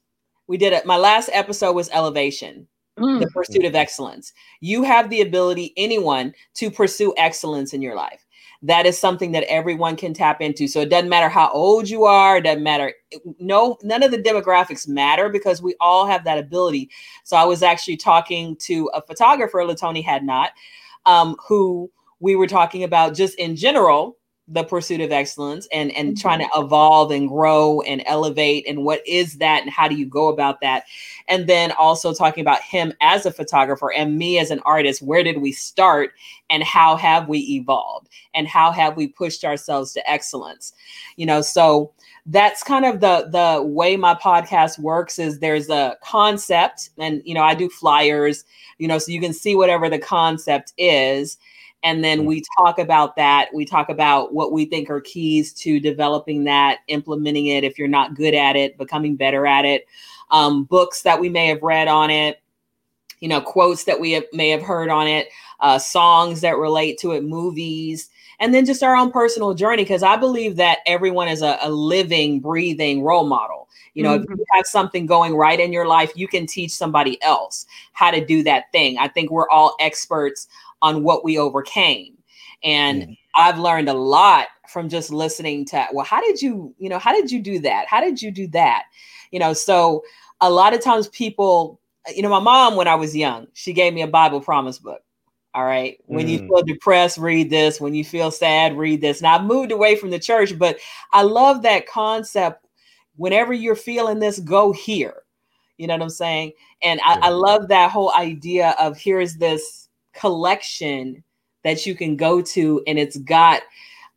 we did a my last episode was elevation Mm. the pursuit of excellence. You have the ability, anyone, to pursue excellence in your life. That is something that everyone can tap into. So it doesn't matter how old you are, it doesn't matter. No, none of the demographics matter because we all have that ability. So I was actually talking to a photographer, Latoni had not, um, who we were talking about just in general the pursuit of excellence and and mm-hmm. trying to evolve and grow and elevate and what is that and how do you go about that? And then also talking about him as a photographer and me as an artist where did we start and how have we evolved and how have we pushed ourselves to excellence? You know so that's kind of the the way my podcast works is there's a concept and you know i do flyers you know so you can see whatever the concept is and then we talk about that. We talk about what we think are keys to developing that implementing it if you're not good at it becoming better at it. Um, books that we may have read on it you know quotes that we have, may have heard on it uh, songs that relate to it movies and then just our own personal journey because i believe that everyone is a, a, living breathing role model. You know mm-hmm. if you have something going right in your life you can teach somebody else how to do that thing. I think we're all experts on what we overcame. And mm. I've learned a lot from just listening to, well, how did you, you know, how did you do that? How did you do that? You know, so a lot of times people, you know, my mom, when I was young, she gave me a Bible promise book. All right. When mm. you feel depressed, read this. When you feel sad, read this. Now I moved away from the church, but I love that concept. Whenever you're feeling this, go here. You know what I'm saying? And I, I love that whole idea of here's this collection that you can go to and it's got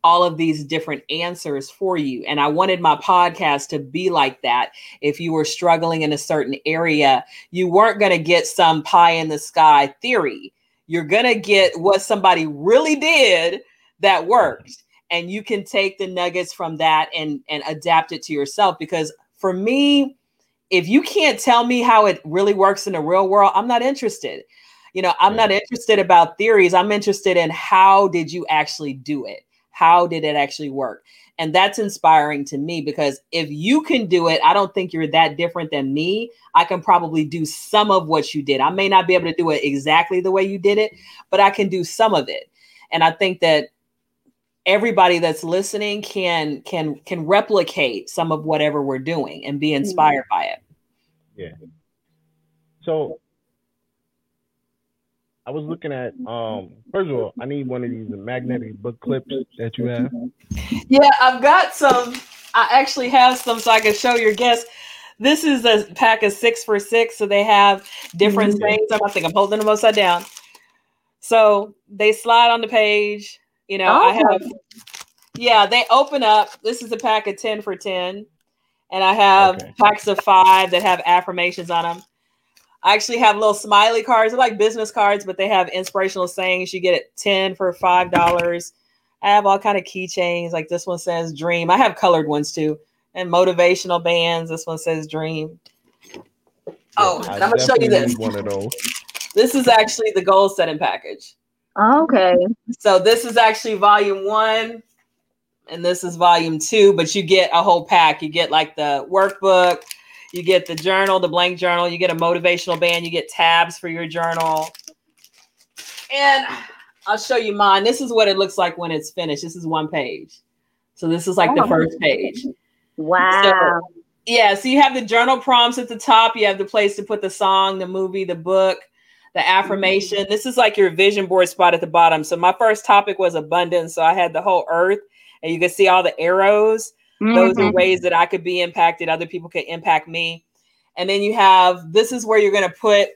all of these different answers for you. And I wanted my podcast to be like that. If you were struggling in a certain area, you weren't going to get some pie in the sky theory. You're going to get what somebody really did that worked. And you can take the nuggets from that and, and adapt it to yourself. Because for me, if you can't tell me how it really works in the real world, I'm not interested you know i'm not interested about theories i'm interested in how did you actually do it? How did it actually work? And that's inspiring to me because if you can do it i don't think you're that different than me. I can probably do some of what you did. I may not be able to do it exactly the way you did it but i can do some of it. And i think that everybody that's listening can can can replicate some of whatever we're doing and be mm-hmm. inspired mm-hmm. by it. Yeah. So I was looking at um first of all, I need one of these magnetic book clips that you have. Yeah, I've got some. I actually have some so I can show your guests. This is a pack of six for six, so they have different mm-hmm. things. I think I'm holding them upside down. So they slide on the page. You know, oh. I have yeah, they open up. This is a pack of 10 for 10. And I have okay. packs of five that have affirmations on them. I actually have little smiley cards. They're like business cards, but they have inspirational sayings. You get it 10 for five dollars. I have all kind of keychains. Like this one says dream. I have colored ones too. And motivational bands. This one says dream. Oh, and I'm gonna show you this. One of those. This is actually the goal setting package. Okay. So this is actually volume one, and this is volume two, but you get a whole pack. You get like the workbook, you get the journal, the blank journal. You get a motivational band. You get tabs for your journal. And I'll show you mine. This is what it looks like when it's finished. This is one page. So this is like oh. the first page. Wow. So, yeah. So you have the journal prompts at the top. You have the place to put the song, the movie, the book, the affirmation. This is like your vision board spot at the bottom. So my first topic was abundance. So I had the whole earth, and you can see all the arrows. Mm-hmm. Those are mm-hmm. ways that I could be impacted. Other people could impact me. And then you have this is where you're going to put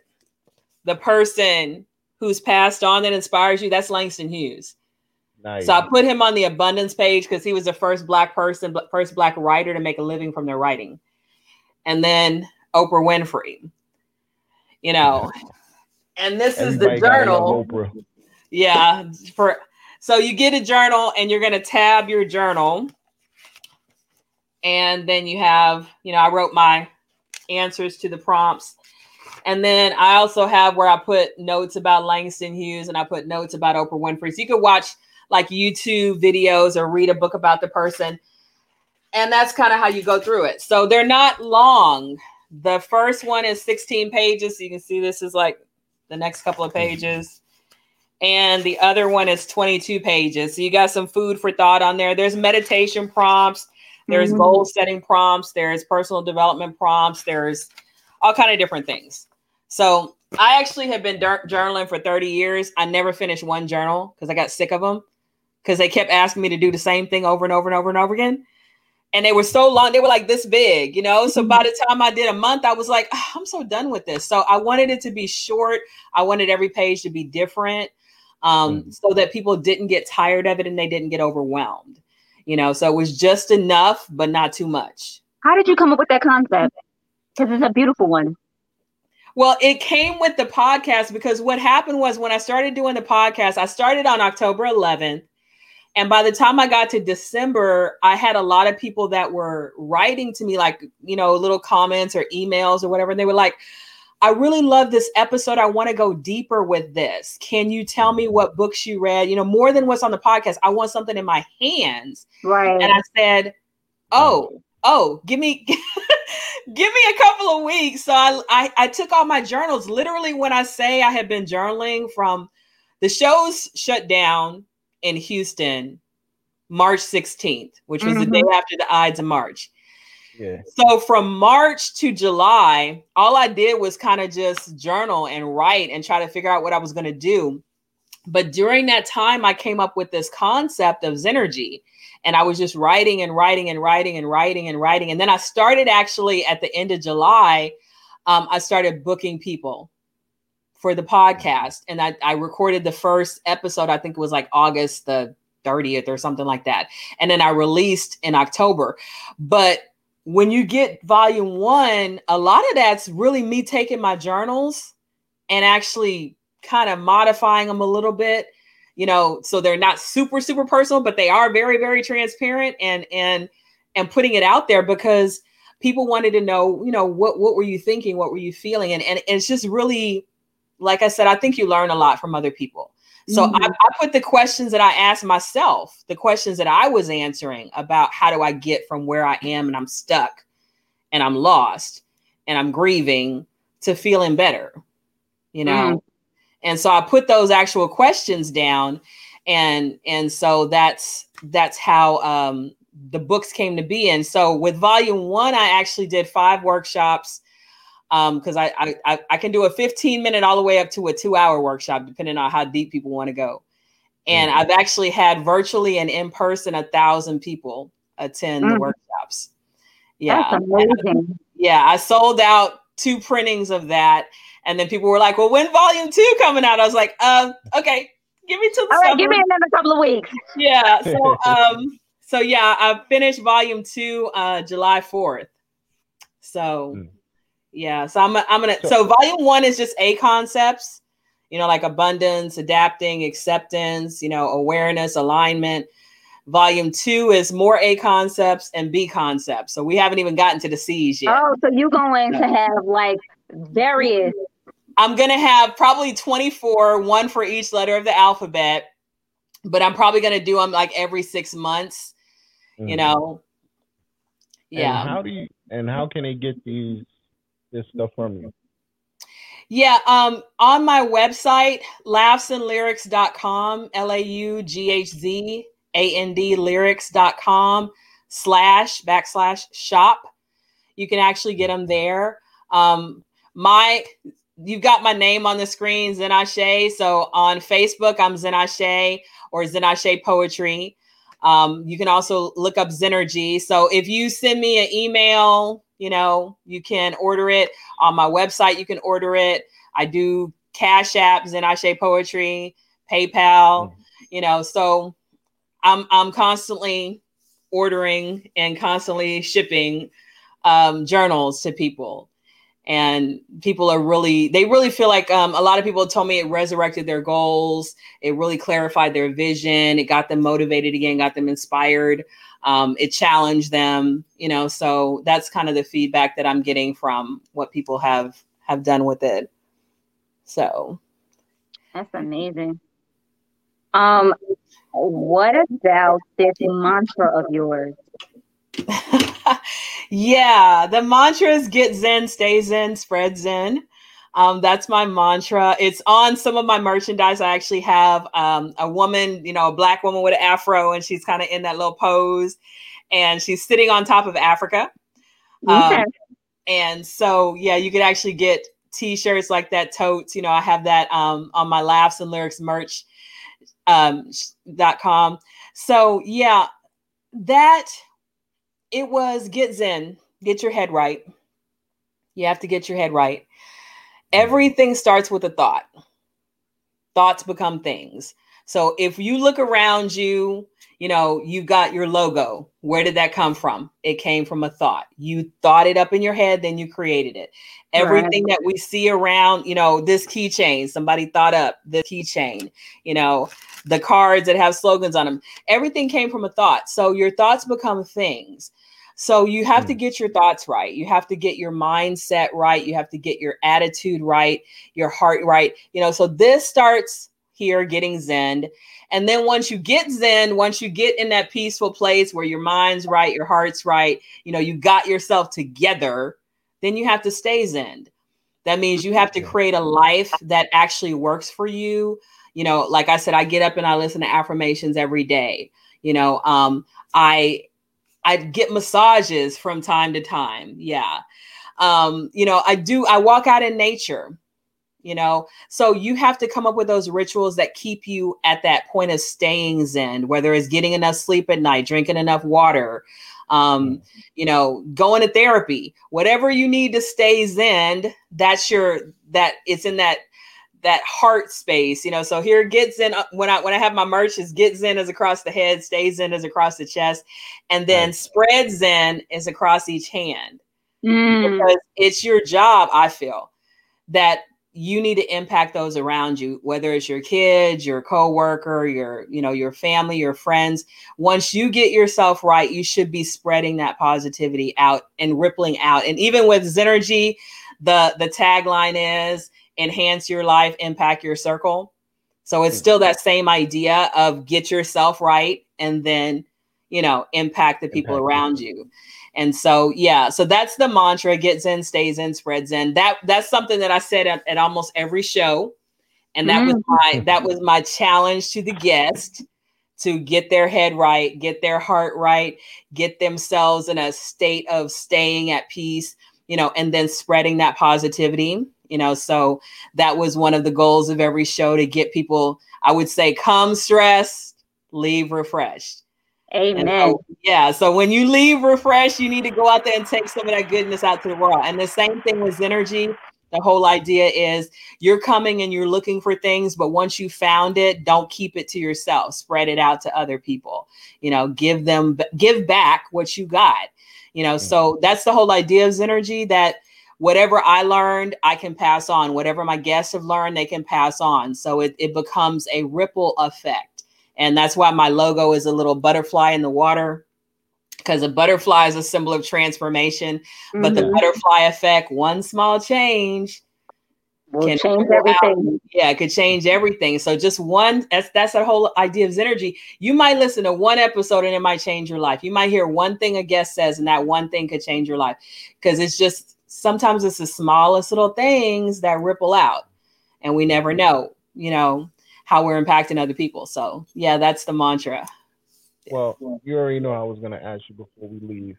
the person who's passed on that inspires you. That's Langston Hughes. Nice. So I put him on the abundance page because he was the first black person, first black writer to make a living from their writing. And then Oprah Winfrey. You know, *laughs* and this Everybody is the journal. Yeah, for so you get a journal and you're going to tab your journal and then you have, you know, I wrote my answers to the prompts. And then I also have where I put notes about Langston Hughes and I put notes about Oprah Winfrey. So you can watch like YouTube videos or read a book about the person. And that's kind of how you go through it. So they're not long. The first one is 16 pages. So you can see this is like the next couple of mm-hmm. pages. And the other one is 22 pages. So you got some food for thought on there. There's meditation prompts there's mm-hmm. goal setting prompts, there's personal development prompts, there's all kind of different things. So I actually have been journaling for 30 years. I never finished one journal because I got sick of them. because they kept asking me to do the same thing over and over and over and over again. And they were so long, they were like this big, you know. So by the time I did a month, I was like, "Ah, I'm so done with this. So I wanted it to be short. I wanted every page to be different um, Mhm. so that people didn't get tired of it and they didn't get overwhelmed, you know. So it was just enough, but not too much. How did you come up with that concept? Because it's a beautiful one. Well, it came with the podcast because what happened was when I started doing the podcast, I started on October 11th. And by the time I got to December, I had a lot of people that were writing to me, like, you know, little comments or emails or whatever. And they were like, I really love this episode. I want to go deeper with this. Can you tell me what books you read? You know, more than what's on the podcast. I want something in my hands. Right. And I said, Oh, oh, give me *laughs* give me a couple of weeks. So I, I I took all my journals. Literally, when I say I had been journaling from the shows shut down in Houston March 16th, which was the mm-hmm. day after the Ides of March. So from March to July, all I did was kind of just journal and write and try to figure out what I was going to do. But during that time, I came up with this concept of Zenergy. And I was just writing and writing and writing and writing and writing. And then I started actually at the end of July, um, I started booking people for the podcast. And I, I recorded the first episode, I think it was like August the 30th or something like that. And then I released in October. But when you get volume one, a lot of that's really me taking my journals and actually kind of modifying them a little bit you know so they're not super super personal but they are very very transparent and and and putting it out there because people wanted to know you know what what were you thinking? What were you feeling? And and it's just really like i said i think you learn a lot from other people so I, I put the questions that i asked myself the questions that i was answering about how do i get from where i am and i'm stuck and i'm lost and i'm grieving to feeling better you know? And so i put those actual questions down and and so that's that's how um the books came to be. And so with volume one i actually did five workshops because I, I I I can do a 15 minute all the way up to a two hour workshop depending on how deep people want to go and Mhm. i've actually had virtually and in person a thousand people attend the Mm. workshops yeah yeah i sold out two printings of that and then people were like well when volume two coming out i was like um okay give me till the All right, give me another couple of weeks. yeah *laughs* so um so yeah i finished volume two uh july 4th so Mm. Yeah so i'm i'm gonna So- so volume one is just a concepts you know like abundance adapting acceptance you know awareness alignment volume two is more a concepts and b concepts so we haven't even gotten to the c's yet Oh, so you're going to have like various. I'm gonna have probably 24, one for each letter of the alphabet, but I'm probably gonna do them like every six months, you Mhm. know. And Yeah. how do you and how can they get these this stuff from you? Yeah. Um, on my website, laughsandlyrics.com, L-A-U-G-H-Z A-N-D lyrics.com slash backslash shop. You can actually get them there. Um, my you've got my name on the screen, Zenashe. So on Facebook, I'm Zenashe or Zenashe Poetry. Um, you can also look up Zenergy. So if you send me an email, you know, you can order it on my website. You can order it. I do Cash App, Zenashe Poetry, PayPal, you know, so I'm I'm constantly ordering and constantly shipping um, journals to people and people are really they really feel like um, a lot of people told me it resurrected their goals it really clarified their vision it got them motivated again got them inspired um, it challenged them you know so that's kind of the feedback that i'm getting from what people have have done with it so That's amazing. Um, what about this mantra of yours? *laughs* yeah, the mantra is get zen, stay zen, spread zen. Um, that's my mantra. It's on some of my merchandise. I actually have um, a woman, you know, a black woman with an afro, and she's kind of in that little pose, and she's sitting on top of Africa. Um, Okay. and so, yeah, you could actually get T-shirts like that, totes. You know, I have that um, on my laughs and lyrics merch um, dot com. So yeah, that it was get zen, get your head right. You have to get your head right. Everything starts with a thought. Thoughts become things. So if you look around you, you know, you got your logo. Where did that come from? It came from a thought. You thought it up in your head, then you created it. Everything right. that we see around, you know, this keychain, somebody thought up the keychain, you know, the cards that have slogans on them. Everything came from a thought. So your thoughts become things. So you have mm. to get your thoughts right. You have to get your mindset right. You have to get your attitude right, your heart right. You know, so this starts here getting zen. And then once you get zen, once you get in that peaceful place where your mind's right, your heart's right, you know, you got yourself together, then you have to stay zen. That means you have to create a life that actually works for you. You know, like I said, I get up and I listen to affirmations every day. You know, um, I I get massages from time to time. Yeah. Um, you know, I do, I walk out in nature, you know. So you have to come up with those rituals that keep you at that point of staying zen, whether it's getting enough sleep at night, drinking enough water, um, mm-hmm. you know, going to therapy, whatever you need to stay zen, that's your that it's in that that heart space, you know. So here get zen when I when I have my merch is get zen is across the head, stay zen is across the chest, and then right. spread zen is across each hand. Mm. Because it's your job, I feel, that you need to impact those around you, whether it's your kids, your coworker, your, you know, your family, your friends. Once you get yourself right, you should be spreading that positivity out and rippling out. And even with Zenergy, the the tagline is enhance your life, impact your circle. So it's still that same idea of get yourself right and then, you know, impact the people impact around you. you. And so, yeah, so that's the mantra get Zen, stay zen, spread zen. That that's something that I said at, at almost every show. And that mm-hmm. was my that was my challenge to the guest to get their head right, get their heart right, get themselves in a state of staying at peace, you know, and then spreading that positivity you know so that was one of the goals of every show to get people i would say come stressed leave refreshed. Amen so, yeah so when you leave refreshed you need to go out there and take some of that goodness out to the world. And the same thing with Zenergy. The whole idea is you're coming and you're looking for things but once you found it don't keep it to yourself. Spread it out to other people. You know give them give back what you got. You know mm-hmm. so that's the whole idea of Zenergy that whatever I learned, I can pass on. Whatever my guests have learned, they can pass on. So it, it becomes a ripple effect. And that's why my logo is a little butterfly in the water because a butterfly is a symbol of transformation. Mm-hmm. But the mm-hmm. butterfly effect, one small change, will can change everything. Out. Yeah, it could change everything. So just one, that's that's that whole idea of Zenergy. You might listen to one episode and it might change your life. You might hear one thing a guest says, and that one thing could change your life. Because it's just sometimes it's the smallest little things that ripple out and we never know you know how we're impacting other people. So yeah that's the mantra. Well you already know i was going to ask you before we leave.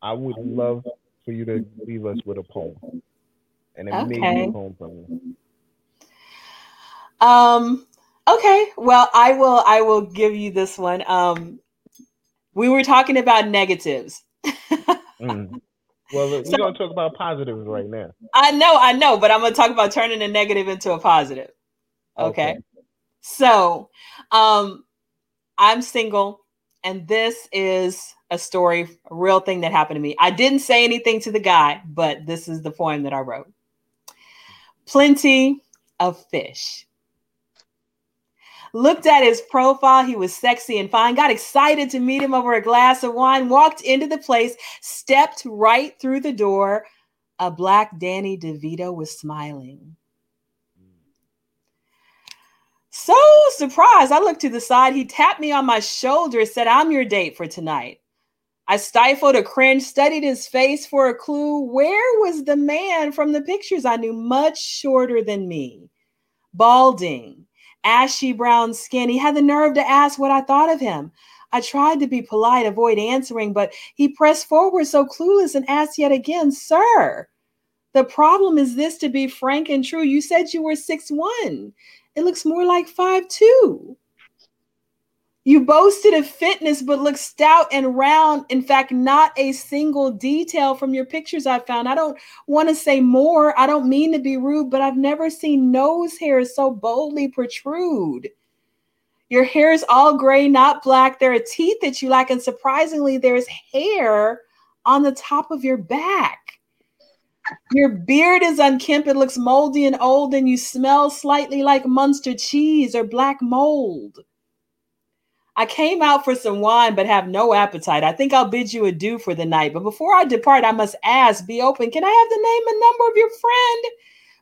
I would love for you to leave us with a poem. An amazing okay. poem from you um okay. Well i will i will give you this one. Um we were talking about negatives. *laughs* Mm. Well, we're so, gonna talk about positives right now. I know, I know, but I'm gonna talk about turning a negative into a positive. Okay. okay. So, um, I'm single, and this is a story, a real thing that happened to me. I didn't say anything to the guy, but this is the poem that I wrote. Plenty of fish. Looked at his profile. He was sexy and fine. Got excited to meet him over a glass of wine. Walked into the place, stepped right through the door. A black Danny DeVito was smiling. So surprised. I looked to the side. He tapped me on my shoulder, said, I'm your date for tonight. I stifled a cringe, studied his face for a clue. Where was the man from the pictures I knew much shorter than me? Balding, ashy brown skin. He had the nerve to ask what I thought of him. I tried to be polite, avoid answering, but he pressed forward so clueless and asked yet again, Sir, the problem is this to be frank and true. You said you were six one. It looks more like five two. You boasted of fitness, but look stout and round. In fact, not a single detail from your pictures I found. I don't want to say more. I don't mean to be rude, but I've never seen nose hairs so boldly protrude. Your hair is all gray, not black. There are teeth that you lack, and surprisingly, there's hair on the top of your back. Your beard is unkempt. It looks moldy and old, and you smell slightly like Munster cheese or black mold. I came out for some wine, but have no appetite. I think I'll bid you adieu for the night. But before I depart, I must ask, be open. Can I have the name and number of your friend?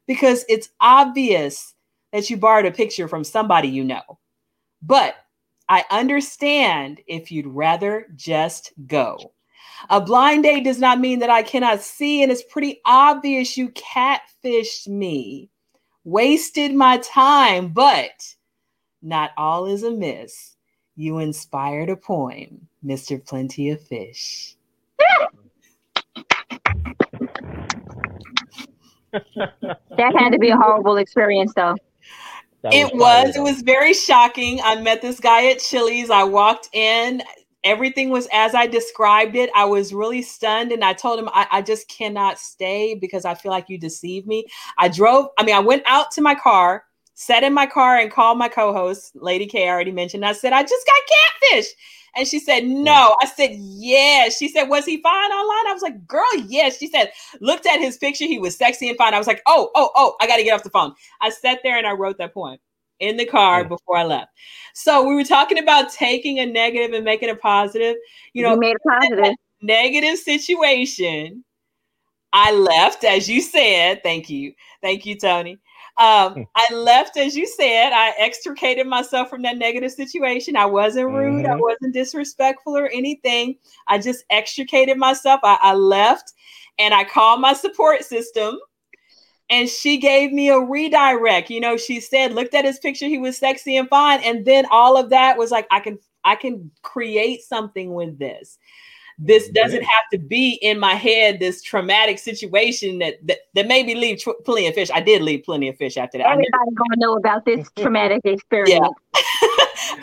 Because it's obvious that you borrowed a picture from somebody you know. But I understand if you'd rather just go. A blind date does not mean that I cannot see, and it's pretty obvious you catfished me, wasted my time, but not all is amiss you inspired a poem, Mr. Plenty of Fish. *laughs* that had to be a horrible experience, though. it was. It was very shocking. I met this guy at Chili's. I walked in. Everything was as I described it. I was really stunned, and I told him I, I just cannot stay because I feel like you deceived me. I drove. I mean, I went out to my car sat in my car and called my co-host, Lady K. I already mentioned. I said, I just got catfish. And she said, No. Mm. I said, Yeah. She said, Was he fine online? I was like, Girl, yes. She said, Looked at his picture. He was sexy and fine. I was like, Oh, oh, oh, I got to get off the phone. I sat there and I wrote that poem in the car yeah. before I left. So we were talking about taking a negative and making a positive. You know, you made a positive. *laughs* Negative situation. I left, as you said. Thank you. Thank you, Tony. Um, hmm. I left, as you said, I extricated myself from that negative situation. I wasn't rude, mm-hmm. I wasn't disrespectful or anything. I just extricated myself. I, I left and I called my support system and she gave me a redirect. You know, she said, looked at his picture, he was sexy and fine. And then all of that was like, I can I can create something with this this doesn't have to be in my head this traumatic situation that that, that made me leave tr- plenty of fish i did leave plenty of fish after that everybody's gonna know about this *laughs* traumatic experience yeah. *laughs*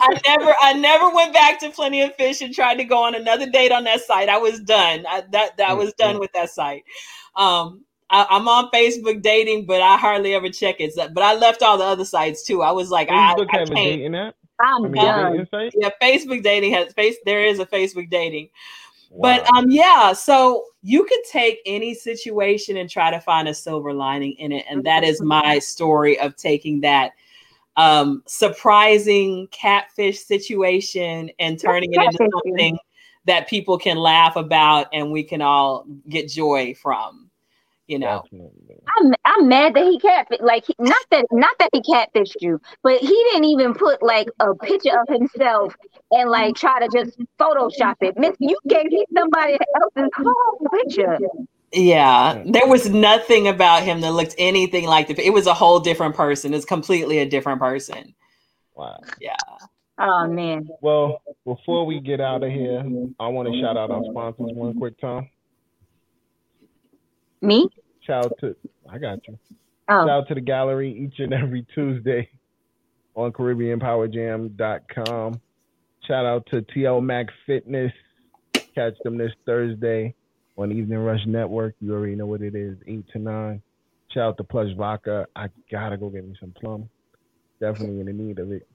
i never i never went back to plenty of fish and tried to go on another date on that site i was done I, that that was done with that site um I, am on Facebook dating, but I hardly ever check it. But I left all the other sites too. I was like, Facebook I, I have a dating app. I'm done. Yeah, Facebook dating has face. There is a Facebook dating, but um, yeah, so you could take any situation and try to find a silver lining in it. And that is my story of taking that um surprising catfish situation and turning it into something that people can laugh about and we can all get joy from you know. I'm I'm mad that he catfished. Like he, not that not that he catfished you, but he didn't even put like a picture of himself and like try to just Photoshop it. Miss, you gave me somebody else's whole picture. Yeah, there was nothing about him that looked anything like the. It was a whole different person. It's completely a different person. Wow. Yeah. Oh man. Well, before we get out of here, I want to shout out our sponsors one quick time. Me? Shout out to I got you. Oh. Shout out to the gallery each and every Tuesday on CaribbeanPowerJam.com. Shout out to TL Mac Fitness. Catch them this Thursday on Evening Rush Network. You already know what it is, eight to nine. Shout out to Plush Vodka. I gotta go get me some plum. Definitely in the need of it.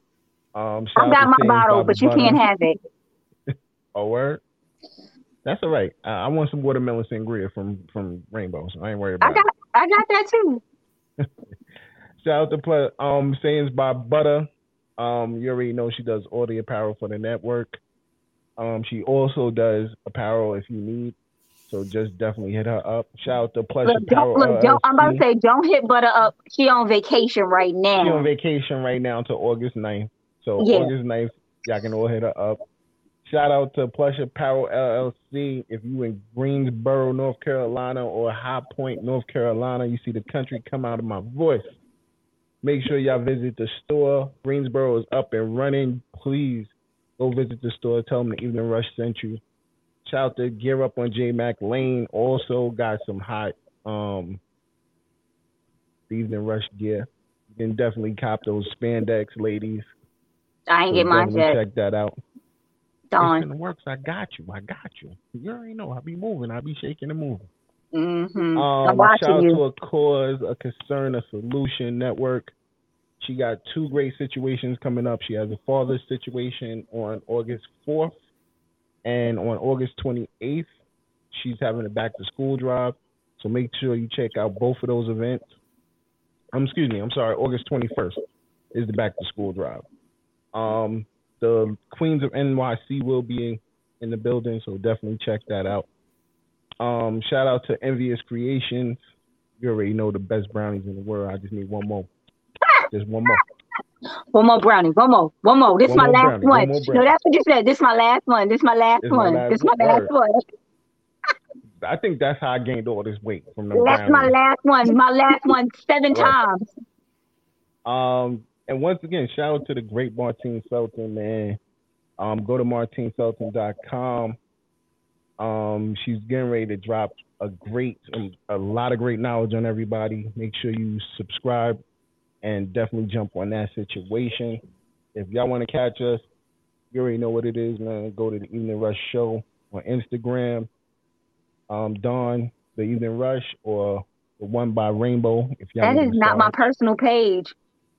Um, I got my bottle, but you can't have it. *laughs* oh, word. That's all right. Uh, I want some watermelon sangria from from Rainbow, so I ain't worried about I got, it. I got that too. *laughs* Shout out to play, um Sayings by Butter. Um, you already know she does all the apparel for the network. Um, she also does apparel if you need. So just definitely hit her up. Shout out to Plush look. Don't, look, don't, I'm about to say, don't hit Butter up. She on vacation right now. She on vacation right now until August 9th. So yeah. August 9th, y'all can all hit her up. Shout out to Plush Apparel LLC. If you in Greensboro, North Carolina, or High Point, North Carolina, you see the country come out of my voice. Make sure y'all visit the store. Greensboro is up and running. Please go visit the store. Tell them the Evening Rush sent you. Shout out to Gear Up on J Mac Lane. Also got some hot um Evening Rush gear. You can definitely cop those spandex ladies. I ain't So get mine yet. Check that out. It's in the works. I got you. I got you. You already know. I'll be moving. I'll be shaking and moving. Mm-hmm. Um, I'm watching shout out you. to a cause, a concern, a solution network. She got two great situations coming up. She has a father's situation on August 4th, and on August 28th, she's having a back to school drive. So make sure you check out both of those events. Um, excuse me, I'm sorry, August 21st is the back to school drive. Um, the Queens of NYC will be in the building, so definitely check that out. Um, shout out to Envious Creations. You already know the best brownies in the world. I just need one more. Just one more. One more brownie. One more. One more. This One my last brownie, one. one no, that's what you said. This is my last one. This is my last This my one. last this my last Word. one. I think that's how I gained all this weight from the That's my last one. My last one seven Right. times. Um, and once again, shout out to the great Martine Felton, man. Um, go to martinefelton.com. Um, she's getting ready to drop a great, um, a lot of great knowledge on everybody. Make sure you subscribe and definitely jump on that situation. If y'all want to catch us, you already know what it is, man. Go to the Evening Rush Show on Instagram. Um, Don, the Evening Rush, or the one by Rainbow. If y'all That is not my personal page.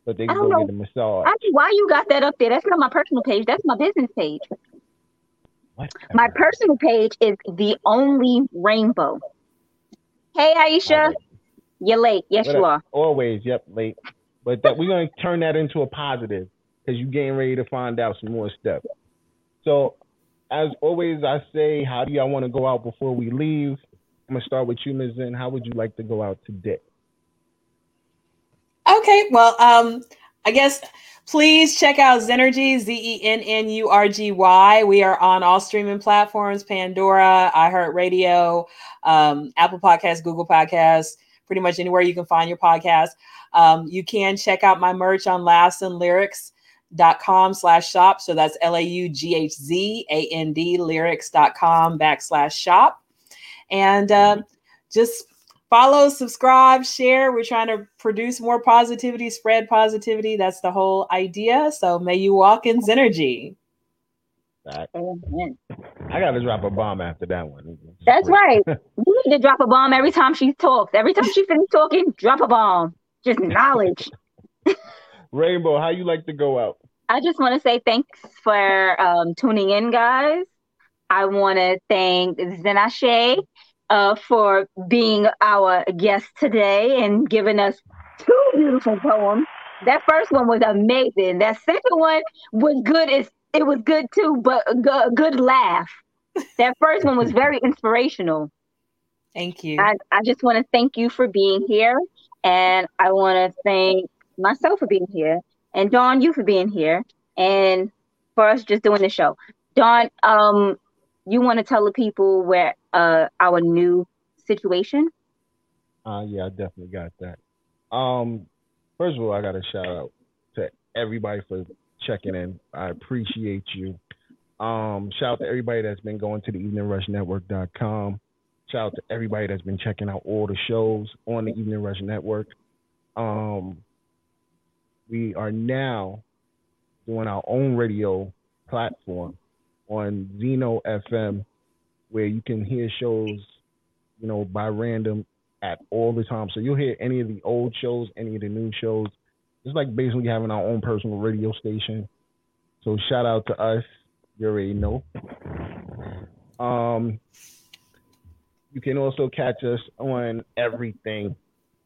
But they I can don't go know. get a massage. I mean, why you got that up there? That's not my personal page. That's my business page. What? My personal page is the only rainbow. Hey Aisha, you're late. Yes, you Whatever. are. Always, yep, late. But that we're gonna turn that into a positive because you're getting ready to find out some more stuff. So, as always, I say, how do y'all want to go out before we leave? I'm gonna start with you, Ms. Zen. How would you like to go out today? Okay, well, um, I guess please check out Zenergy, Z E N N U R G Y. We are on all streaming platforms Pandora, iHeartRadio, um, Apple Podcasts, Google Podcasts, pretty much anywhere you can find your podcast. Um, you can check out my merch on laughsandlyrics.com slash shop. So that's L A U G H Z A N D lyrics lyrics.com backslash shop. And um, just follow, subscribe, share. We're trying to produce more positivity, spread positivity. That's the whole idea. So may you walk in synergy. That- Amen. I gotta drop a bomb after that one. That's right. *laughs* You need to drop a bomb every time she talks. Every time she finishes talking, drop a bomb. Just knowledge. *laughs* Rainbow, how you like to go out? I just want to say thanks for um, tuning in, guys. I want to thank Zenashe uh, for being our guest today and giving us two beautiful poems. That first one was amazing. That second one was good. As, it was good too, but a good, good laugh. That first one was very inspirational. Thank you. I, I just want to thank you for being here. And I want to thank myself for being here. And Don, you for being here. And for us just doing the show. Don, um, you want to tell the people where uh our new situation? Uh, yeah, I definitely got that. Um, first of all, I got to shout out to everybody for checking in. I appreciate you. Um, shout out to everybody that's been going to the eveningrushnetwork.com. Shout out to everybody that's been checking out all the shows on the Evening Rush Network. Um, we are now doing our own radio platform on Zeno FM, where you can hear shows, you know, by random at all the time. So you'll hear any of the old shows, any of the new shows. It's like basically having our own personal radio station. So shout out to us. You already know. Um, you can also catch us on everything.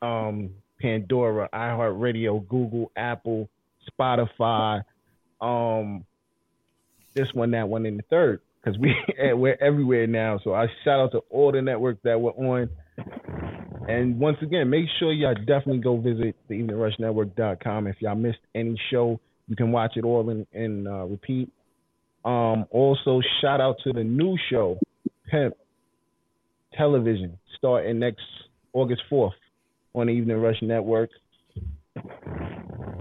Um, Pandora, iHeartRadio, Google, Apple, Spotify, um, this one, that one, and the third. Because we *laughs* we're everywhere now. So I shout out to all the networks that we're on. And once again, make sure y'all definitely go visit the eveningrushnetwork.com. If y'all missed any show, you can watch it all in uh, repeat. Um, also, shout out to the new show, Pimp Television, starting next August 4th on the Evening Rush Network.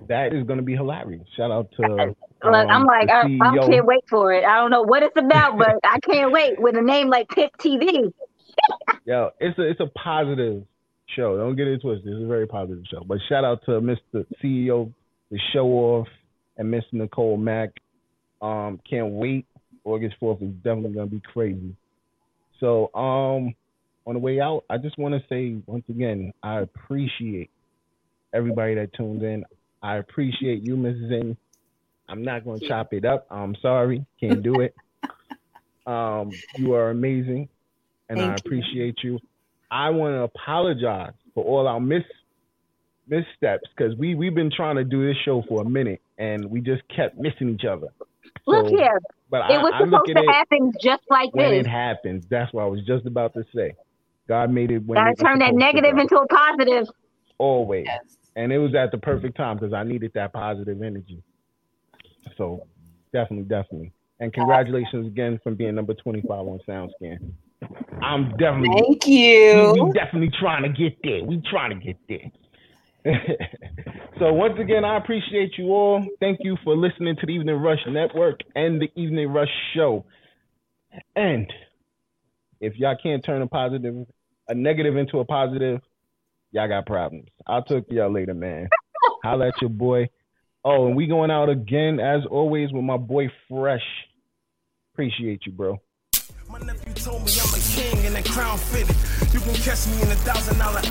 That is going to be hilarious. Shout out to. Look, I'm um, like, I, I can't wait for it. I don't know what it's about, but I can't wait with a name like Pip TV. *laughs* Yo, it's a it's a positive show. Don't get it twisted. It's a very positive show. But shout out to Mr. CEO, the show off, and Miss Nicole Mack. Um, can't wait. August 4th is definitely gonna be crazy. So um on the way out, I just want to say once again, I appreciate everybody that tuned in. I appreciate you, Mrs. Zane. I'm not going to chop it up. I'm sorry, can't do it. *laughs* um, you are amazing, and Thank I appreciate you. you. I want to apologize for all our miss missteps because we we've been trying to do this show for a minute and we just kept missing each other. Look so, here, but it I, was supposed to happen just like when this. it happens. That's what I was just about to say. God made it when. Gotta turn that negative into a positive. Always, yes. And it was at the perfect time because I needed that positive energy. So, definitely, definitely, and congratulations again from being number twenty-five on SoundScan. I'm definitely. Thank you. We, we definitely trying to get there. We trying to get there. *laughs* so once again, I appreciate you all. Thank you for listening to the Evening Rush Network and the Evening Rush Show. And if y'all can't turn a positive, a negative into a positive, y'all got problems. I'll talk to y'all later, man. Holla at your boy. Oh, and we going out again as always with my boy Fresh. Appreciate you, bro. My nephew told me I'm a king and crown fitted. You can catch me in a thousand dollar